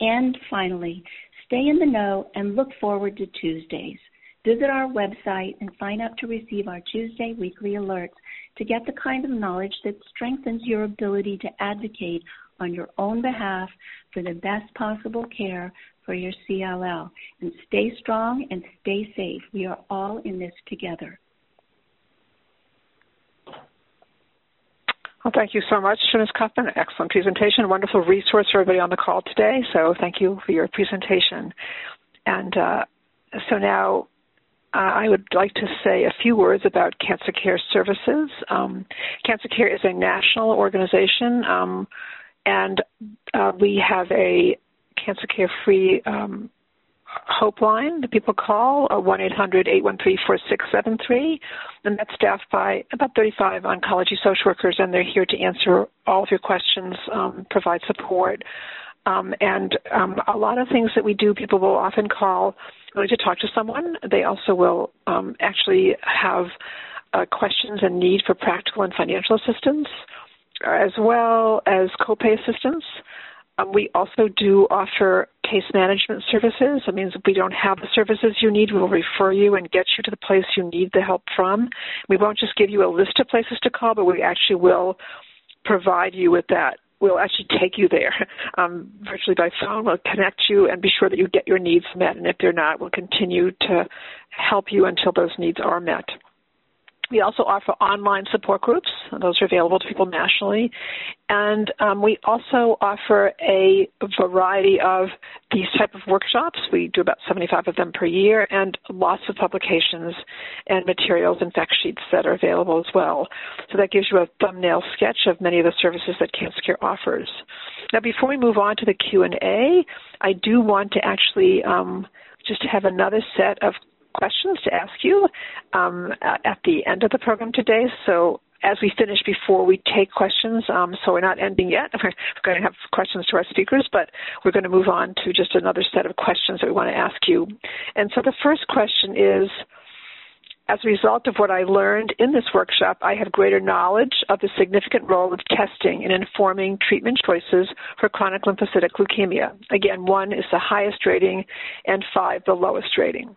Speaker 5: And finally, stay in the know and look forward to Tuesdays. Visit our website and sign up to receive our Tuesday weekly alerts to get the kind of knowledge that strengthens your ability to advocate on your own behalf for the best possible care for your CLL. And stay strong and stay safe. We are all in this together.
Speaker 2: Well, thank you so much, Ms. Kaufman. Excellent presentation. Wonderful resource for everybody on the call today. So thank you for your presentation. And uh, so now uh, I would like to say a few words about Cancer Care Services. Um, Cancer Care is a national organization, um, and uh, we have a cancer care free um, Hope line that people call, 1 800 813 4673. And that's staffed by about 35 oncology social workers, and they're here to answer all of your questions, um, provide support. Um, and um, a lot of things that we do, people will often call really to talk to someone. They also will um, actually have uh, questions and need for practical and financial assistance, as well as copay assistance. Um, we also do offer case management services. That means if we don't have the services you need, we will refer you and get you to the place you need the help from. We won't just give you a list of places to call, but we actually will provide you with that. We'll actually take you there um, virtually by phone. We'll connect you and be sure that you get your needs met. And if they're not, we'll continue to help you until those needs are met. We also offer online support groups. Those are available to people nationally. And um, we also offer a variety of these type of workshops. We do about 75 of them per year and lots of publications and materials and fact sheets that are available as well. So that gives you a thumbnail sketch of many of the services that Cancer Care offers. Now before we move on to the Q&A, I do want to actually um, just have another set of questions to ask you um, at the end of the program today. So as we finish before we take questions, um, so we're not ending yet. We're going to have questions to our speakers, but we're going to move on to just another set of questions that we want to ask you. And so the first question is, as a result of what I learned in this workshop, I have greater knowledge of the significant role of testing in informing treatment choices for chronic lymphocytic leukemia. Again, one is the highest rating and five the lowest rating.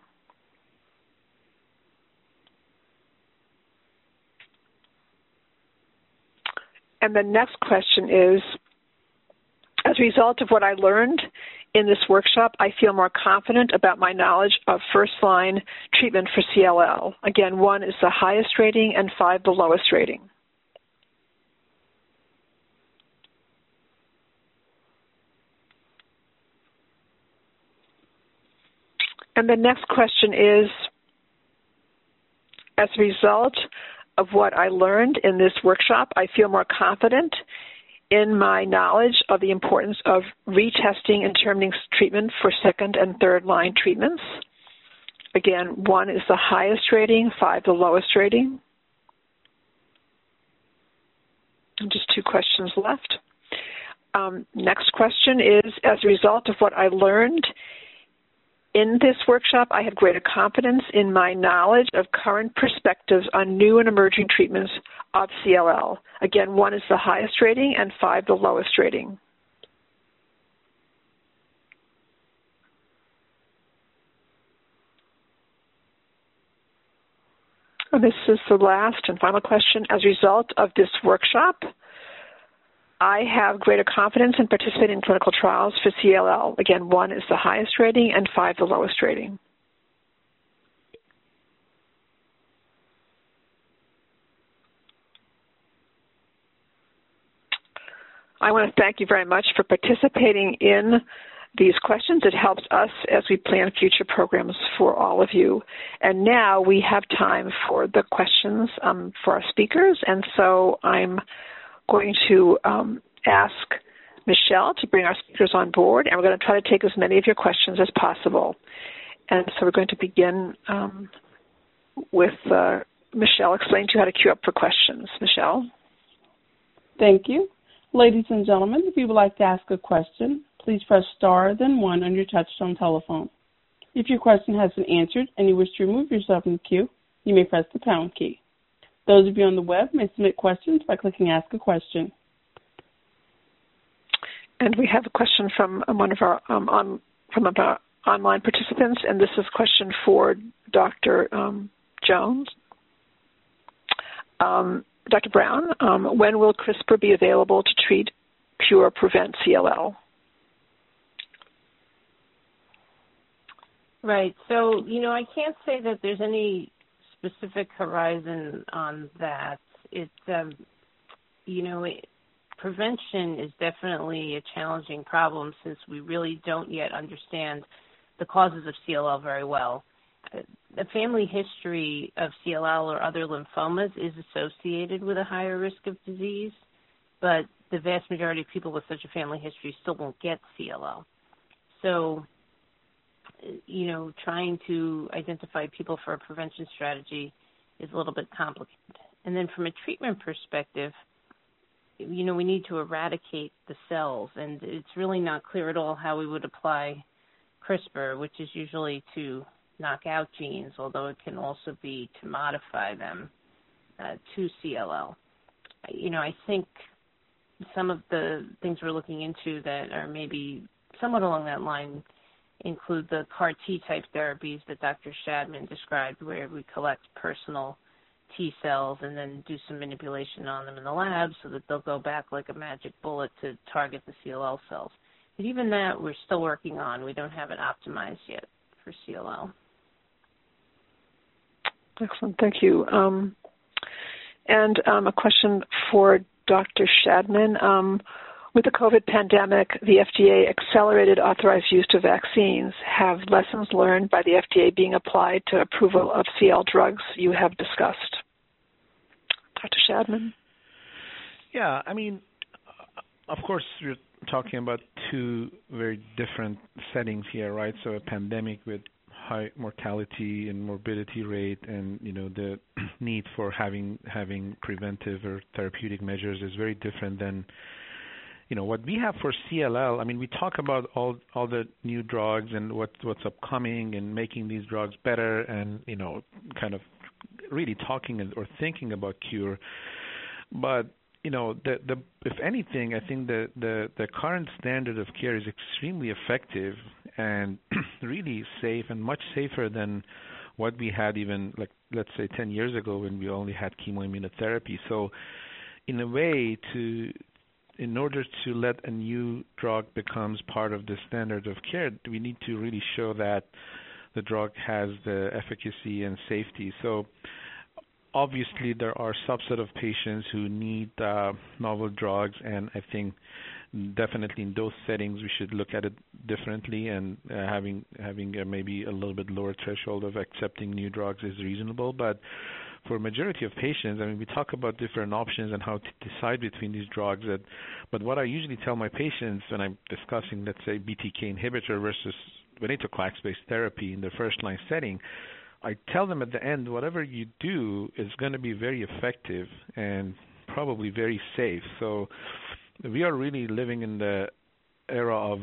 Speaker 2: And the next question is As a result of what I learned in this workshop, I feel more confident about my knowledge of first line treatment for CLL. Again, one is the highest rating and five the lowest rating. And the next question is As a result of what I learned in this workshop, I feel more confident in my knowledge of the importance of retesting and determining treatment for second and third line treatments. Again, one is the highest rating, five the lowest rating. Just two questions left. Um, next question is As a result of what I learned in this workshop, I have greater confidence in my knowledge of current perspectives on new and emerging treatments of CLL. Again, one is the highest rating and five the lowest rating. And this is the last and final question. As a result of this workshop, I have greater confidence in participating in clinical trials for CLL. Again, one is the highest rating and five the lowest rating. I want to thank you very much for participating in these questions. It helps us as we plan future programs for all of you. And now we have time for the questions um, for our speakers. And so I'm going to um, ask Michelle to bring our speakers on board, and we're going to try to take as many of your questions as possible. And so we're going to begin um, with uh, Michelle explaining to you how to queue up for questions. Michelle?
Speaker 1: Thank you. Ladies and gentlemen, if you would like to ask a question, please press star then one on your touchtone telephone. If your question has been answered and you wish to remove yourself from the queue, you may press the pound key. Those of you on the web may submit questions by clicking Ask a Question.
Speaker 2: And we have a question from one of our um, on, from our online participants, and this is a question for Dr. Um, Jones. Um, Dr. Brown, um, when will CRISPR be available to treat, cure, prevent CLL?
Speaker 3: Right. So, you know, I can't say that there's any specific horizon on that. It's, um, you know, it, prevention is definitely a challenging problem since we really don't yet understand the causes of CLL very well. The family history of CLL or other lymphomas is associated with a higher risk of disease, but the vast majority of people with such a family history still won't get CLL. So, you know, trying to identify people for a prevention strategy is a little bit complicated. And then from a treatment perspective, you know, we need to eradicate the cells, and it's really not clear at all how we would apply CRISPR, which is usually to knock out genes, although it can also be to modify them uh, to CLL. You know, I think some of the things we're looking into that are maybe somewhat along that line include the CAR T type therapies that Dr. Shadman described, where we collect personal T cells and then do some manipulation on them in the lab so that they'll go back like a magic bullet to target the CLL cells. But even that, we're still working on. We don't have it optimized yet for CLL.
Speaker 2: Excellent. Thank you. Um, and um, a question for Dr. Shadman. Um, with the COVID pandemic, the FDA accelerated authorized use of vaccines. Have lessons learned by the FDA being applied to approval of CL drugs you have discussed? Dr. Shadman?
Speaker 4: Yeah, I mean, uh, of course, we're talking about two very different settings here, right? So a pandemic with high mortality and morbidity rate and you know the need for having having preventive or therapeutic measures is very different than you know what we have for CLL. I mean, we talk about all all the new drugs and what what's upcoming and making these drugs better, and you know, kind of really talking or thinking about cure. But you know, the the if anything, I think the the the current standard of care is extremely effective and really safe and much safer than what we had even like let's say 10 years ago when we only had chemoimmunotherapy. So in a way to in order to let a new drug becomes part of the standard of care, we need to really show that the drug has the efficacy and safety. So obviously there are subset of patients who need uh, novel drugs, and I think definitely in those settings we should look at it differently and uh, having having uh, maybe a little bit lower threshold of accepting new drugs is reasonable but for majority of patients, I mean, we talk about different options and how to decide between these drugs. That, but what I usually tell my patients when I'm discussing, let's say, BTK inhibitor versus venetoclax-based therapy in the first-line setting, I tell them at the end, whatever you do is going to be very effective and probably very safe. So we are really living in the era of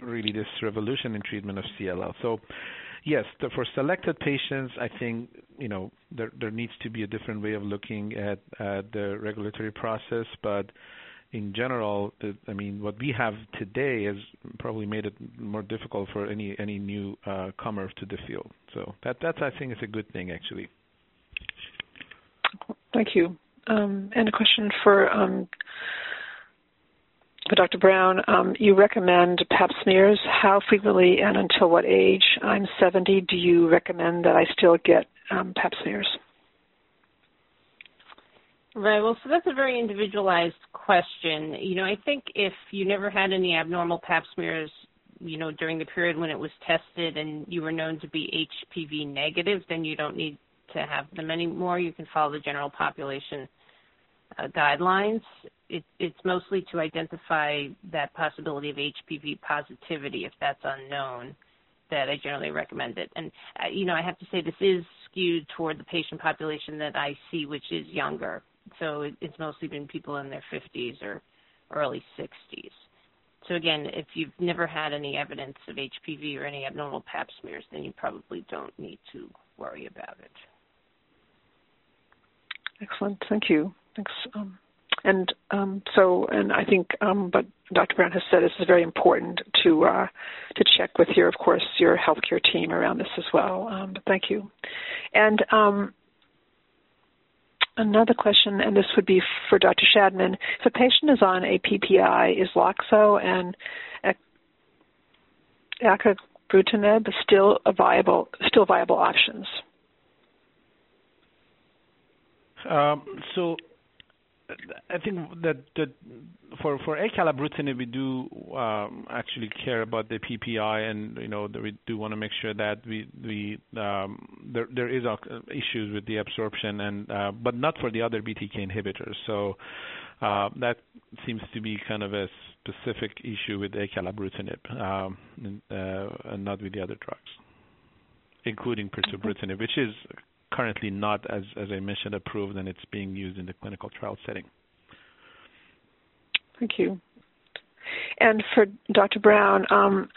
Speaker 4: really this revolution in treatment of CLL. So yes, for selected patients, I think you know there there needs to be a different way of looking at, the regulatory process, but in general, the, I mean, what we have today has probably made it more difficult for any any new uh, comer to the field. So that that's I think is a good thing actually.
Speaker 2: Thank you. Um, and a question for um, for Dr. Brown. Um, you recommend Pap smears. How frequently and until what age? I'm 70. Do you recommend that I still get um, Pap smears?
Speaker 3: Right. Well, so that's a very individualized question. You know, I think if you never had any abnormal Pap smears, you know, during the period when it was tested and you were known to be HPV negative, then you don't need to have them anymore. You can follow the general population uh, guidelines. It, it's mostly to identify that possibility of HPV positivity if that's unknown that I generally recommend it. And, uh, you know, I have to say this is skewed toward the patient population that I see, which is younger. So it, it's mostly been people in their 50s or early 60s. So again, if you've never had any evidence of HPV or any abnormal pap smears, then you probably don't need to worry about it.
Speaker 2: Excellent. Thank you. Thanks. Um, and um, so, and I think, um, but Dr. Brown has said this is very important to uh, to check with your, of course, your healthcare team around this as well. Um, but thank you. And um, another question, and this would be for Dr. Shadman: If a patient is on a PPI, is Loxo and acalabrutinib still a viable still viable options?
Speaker 4: Um, so I think that, that for for acalabrutinib we do um, actually care about the PPI, and you know we do want to make sure that we we um, there there is issues with the absorption, and uh, but not for the other BTK inhibitors. So uh, that seems to be kind of a specific issue with acalabrutinib, um, and, uh, and not with the other drugs, including pirtobrutinib, which is currently not, as, I mentioned, approved, and it's being used in the clinical trial setting.
Speaker 2: Thank you. And for Dr. Brown, um,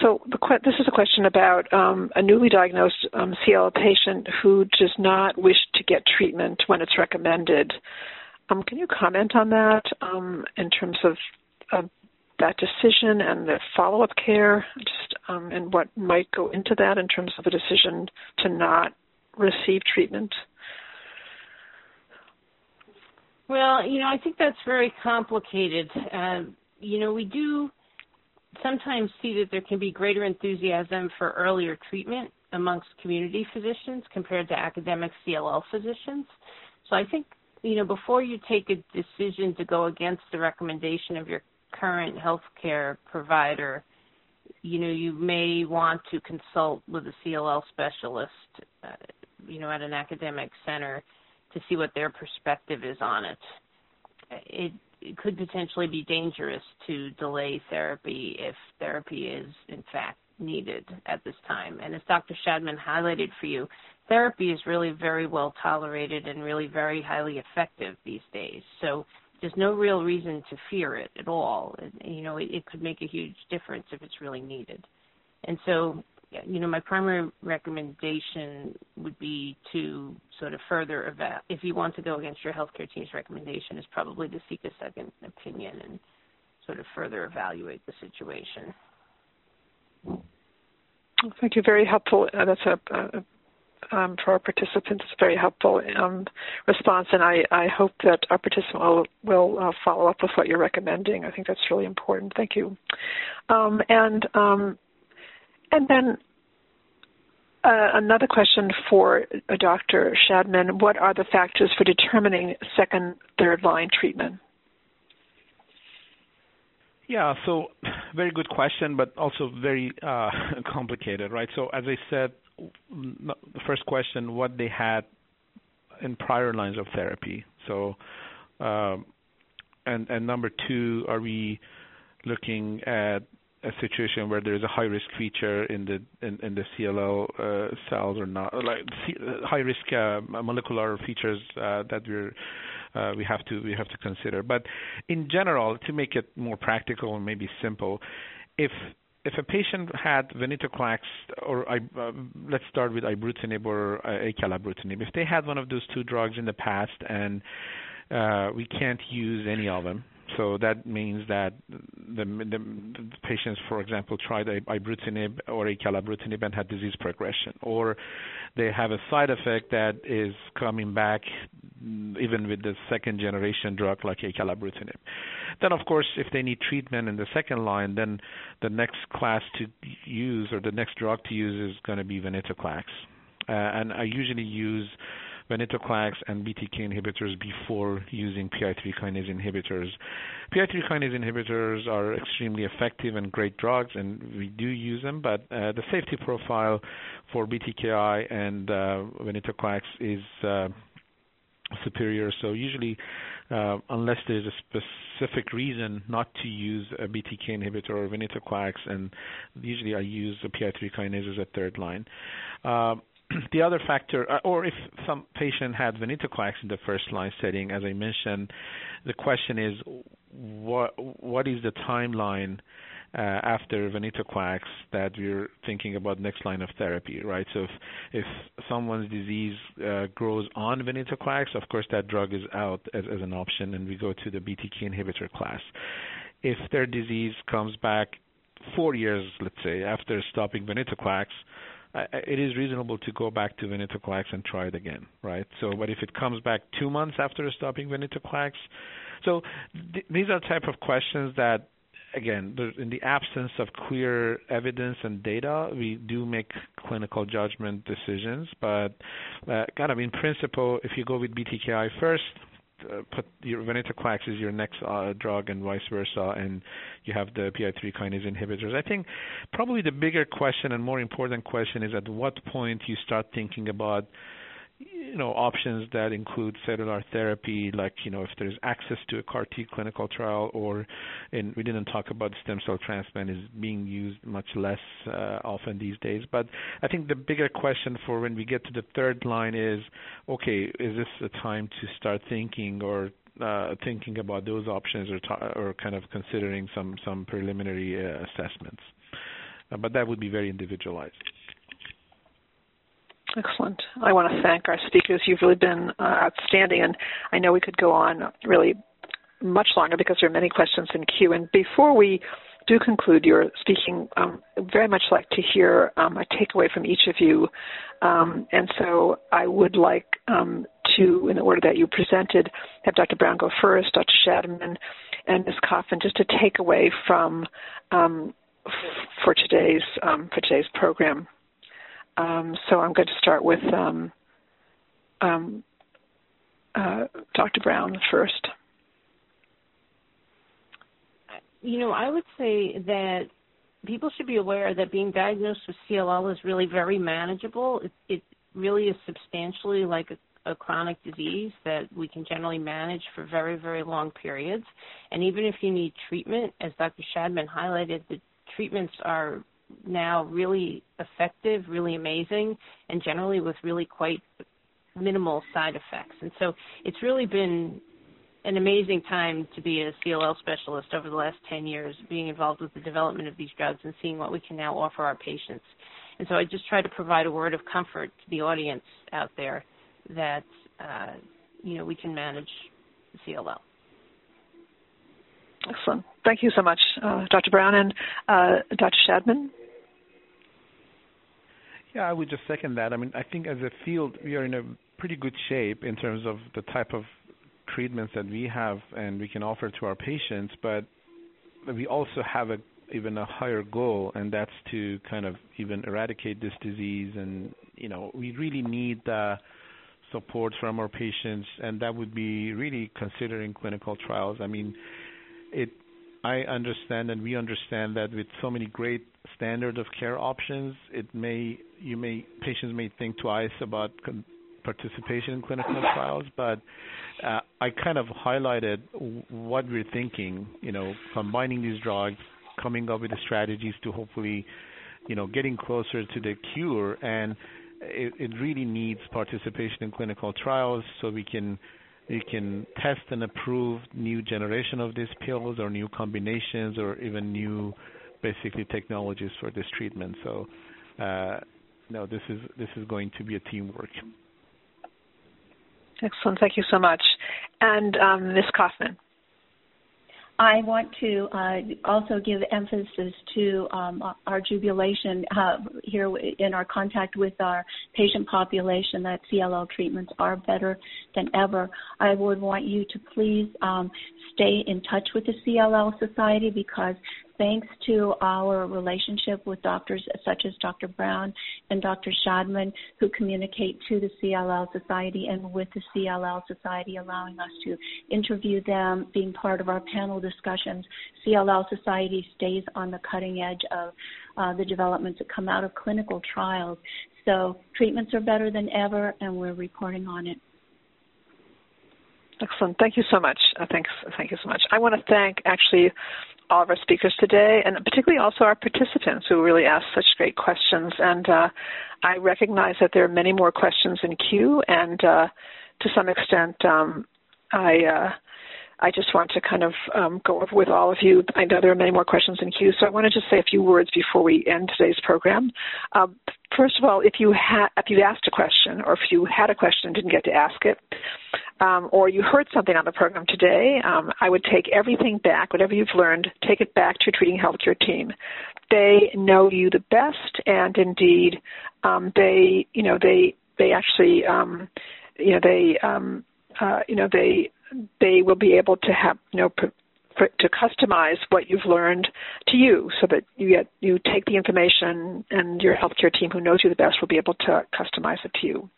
Speaker 2: so this is a question about um, a newly diagnosed um, CLL patient who does not wish to get treatment when it's recommended. Can you comment on that in terms of, that decision and the follow-up care, just and what might go into that in terms of a decision to not receive treatment?
Speaker 3: Well, you know, I think that's very complicated. Uh, you know, we do sometimes see that there can be greater enthusiasm for earlier treatment amongst community physicians compared to academic CLL physicians. So I think, you know, before you take a decision to go against the recommendation of your current healthcare provider, you know, you may want to consult with a CLL specialist. Uh, you know, at an academic center to see what their perspective is on it. It, it could potentially be dangerous to delay therapy if therapy is in fact needed at this time. And as Dr. Shadman highlighted for you, therapy is really very well tolerated and really very highly effective these days. So there's no real reason to fear it at all. You know, it, it could make a huge difference if it's really needed. And so you know, my primary recommendation would be to sort of further evaluate. If you want to go against your healthcare team's recommendation, is probably to seek a second opinion and sort of further evaluate the situation.
Speaker 2: Thank you. Very helpful. Uh, that's a, uh, um, for our participants, it's a very helpful um, response, and I, I, hope that our participant will, will uh, follow up with what you're recommending. I think that's really important. Thank you. Um, and um, and then uh, another question for uh, Dr. Shadman, what are the factors for determining second, third line treatment?
Speaker 4: Yeah, so very good question, but also very uh, complicated, right? So as I said, the first question, what they had in prior lines of therapy. So, um, and and number two, are we looking at a situation where there is a high risk feature in the in, in the CLL uh, cells or not, like high risk uh, molecular features uh, that we're uh, we have to we have to consider. But in general, to make it more practical and maybe simple, if if a patient had venetoclax or uh, let's start with ibrutinib or uh, acalabrutinib, if they had one of those two drugs in the past and we can't use any of them, so that means that the, the, the patients, for example, tried ibrutinib or acalabrutinib and had disease progression, or they have a side effect that is coming back even with the second generation drug like acalabrutinib. Then, of course, if they need treatment in the second line, then the next class to use or the next drug to use is going to be venetoclax. Uh, and I usually use venetoclax and BTK inhibitors before using PI3 kinase inhibitors. PI3 kinase inhibitors are extremely effective and great drugs, and we do use them, but uh, the safety profile for BTKI and uh, venetoclax is uh, superior. So usually, uh, unless there's a specific reason not to use a BTK inhibitor or venetoclax, and usually I use the PI3 kinase as a third line. Uh, the other factor, uh, or if some patient had venetoclax in the first line setting, as I mentioned, the question is what what is the timeline uh, after venetoclax that we're thinking about next line of therapy, right? So if if someone's disease uh, grows on venetoclax, of course that drug is out as, as an option, and we go to the BTK inhibitor class. If their disease comes back four years, let's say, after stopping venetoclax, it is reasonable to go back to venetoclax and try it again, right? So, but if it comes back two months after stopping venetoclax, so th- these are type of questions that, again, in the absence of clear evidence and data, we do make clinical judgment decisions. But uh, kind of in principle, if you go with BTKI first, uh, put your venetoclax is your next uh, drug and vice versa, and you have the PI3 kinase inhibitors. I think probably the bigger question and more important question is at what point you start thinking about you know options that include cellular therapy, like you know if there's access to a CAR T clinical trial, or and we didn't talk about stem cell transplant is being used much less uh, often these days. But I think the bigger question for when we get to the third line is, okay, is this a time to start thinking or uh, thinking about those options or, or kind of considering some some preliminary uh, assessments? Uh, but that would be very individualized.
Speaker 2: Excellent. I want to thank our speakers. You've really been uh, outstanding, and I know we could go on really much longer because there are many questions in queue. And before we do conclude your speaking, um, very much like to hear um, a takeaway from each of you. Um, and so I would like um, to, in the order that you presented, have Dr. Brown go first, Dr. Shadman, and Ms. Coffin, just to take away from um, f- for today's um, for today's program. Um, so I'm going to start with um, um, uh, Dr. Brown first.
Speaker 3: You know, I would say that people should be aware that being diagnosed with CLL is really very manageable. It, it really is substantially like a, a, chronic disease that we can generally manage for very, very long periods. And even if you need treatment, as Dr. Shadman highlighted, the treatments are now really effective, really amazing, and generally with really quite minimal side effects. And so it's really been an amazing time to be a CLL specialist over the last 10 years, being involved with the development of these drugs and seeing what we can now offer our patients. And so I just try to provide a word of comfort to the audience out there that, uh, you know, we can manage CLL.
Speaker 2: Excellent. Thank you so much, uh, Dr. Brown and uh, Dr. Shadman.
Speaker 4: Yeah, I would just second that. I mean, I think as a field, we are in a pretty good shape in terms of the type of treatments that we have and we can offer to our patients, but we also have a even a higher goal, and that's to kind of even eradicate this disease. And you know, we really need support from our patients, and that would be really considering clinical trials. I mean, it I understand and we understand that with so many great standard of care options, it may patients may think twice about con- participation in clinical trials, but uh, I kind of highlighted what we're thinking. You know, combining these drugs, coming up with the strategies to hopefully, you know, getting closer to the cure, and it, it really needs participation in clinical trials so we can you can test and approve new generation of these pills or new combinations or even new basically technologies for this treatment. So no, this is this is going to be a teamwork.
Speaker 2: Excellent. Thank you so much. And um, Ms. Kaufman.
Speaker 5: I want to uh, also give emphasis to um, our jubilation uh, here in our contact with our patient population that CLL treatments are better than ever. I would want you to please um, stay in touch with the CLL Society because thanks to our relationship with doctors such as Dr. Brown and Dr. Shadman, who communicate to the CLL Society and with the CLL Society, allowing us to interview them, being part of our panel discussions. CLL Society stays on the cutting edge of uh, the developments that come out of clinical trials. So treatments are better than ever, and we're reporting on it.
Speaker 2: Excellent. Thank you so much. Uh, thanks. Thank you so much. I want to thank actually all of our speakers today, and particularly also our participants who really asked such great questions. And uh, I recognize that there are many more questions in queue, and uh, to some extent, um, I uh, I just want to kind of um, go over with all of you. I know there are many more questions in queue, so I want to just say a few words before we end today's program. Um, first of all, if you had if you asked a question, or if you had a question and didn't get to ask it, um, or you heard something on the program today, um, I would take everything back, whatever you've learned, take it back to your treating healthcare team. They know you the best, and indeed, um, they, you know, they they actually, um, you know, they, um, uh, you know, they they will be able to have, you know, for, to customize what you've learned to you so that you get you take the information and your healthcare team who knows you the best will be able to customize it to you.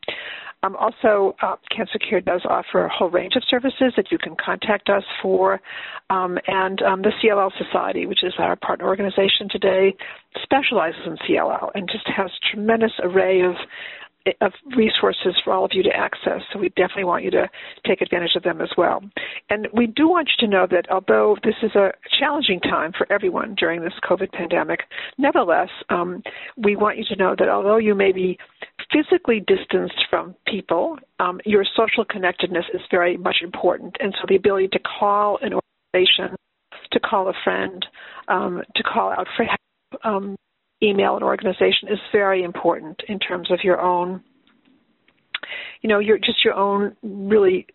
Speaker 2: Um, also, uh, Cancer Care does offer a whole range of services that you can contact us for. Um, and um, the CLL Society, which is our partner organization today, specializes in CLL and just has a tremendous array of of resources for all of you to access. So we definitely want you to take advantage of them as well. And we do want you to know that although this is a challenging time for everyone during this COVID pandemic, nevertheless, um, we want you to know that although you may be physically distanced from people, um, your social connectedness is very much important. And so the ability to call an organization, to call a friend, um, to call out for help, um, email an organization is very important in terms of your own you know your just your own really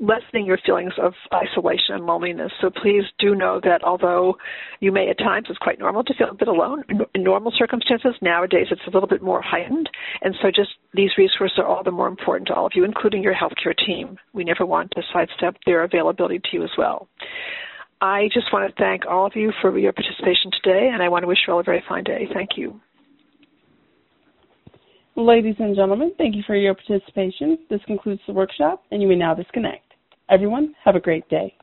Speaker 2: lessening your feelings of isolation and loneliness. So please do know that although you may at times, it's quite normal to feel a bit alone in normal circumstances, nowadays it's a little bit more heightened. And so just these resources are all the more important to all of you, including your healthcare team. We never want to sidestep their availability to you as well. I just want to thank all of you for your participation today, and I want to wish you all a very fine day. Thank you.
Speaker 1: Ladies and gentlemen, thank you for your participation. This concludes the workshop, and you may now disconnect. Everyone, have a great day.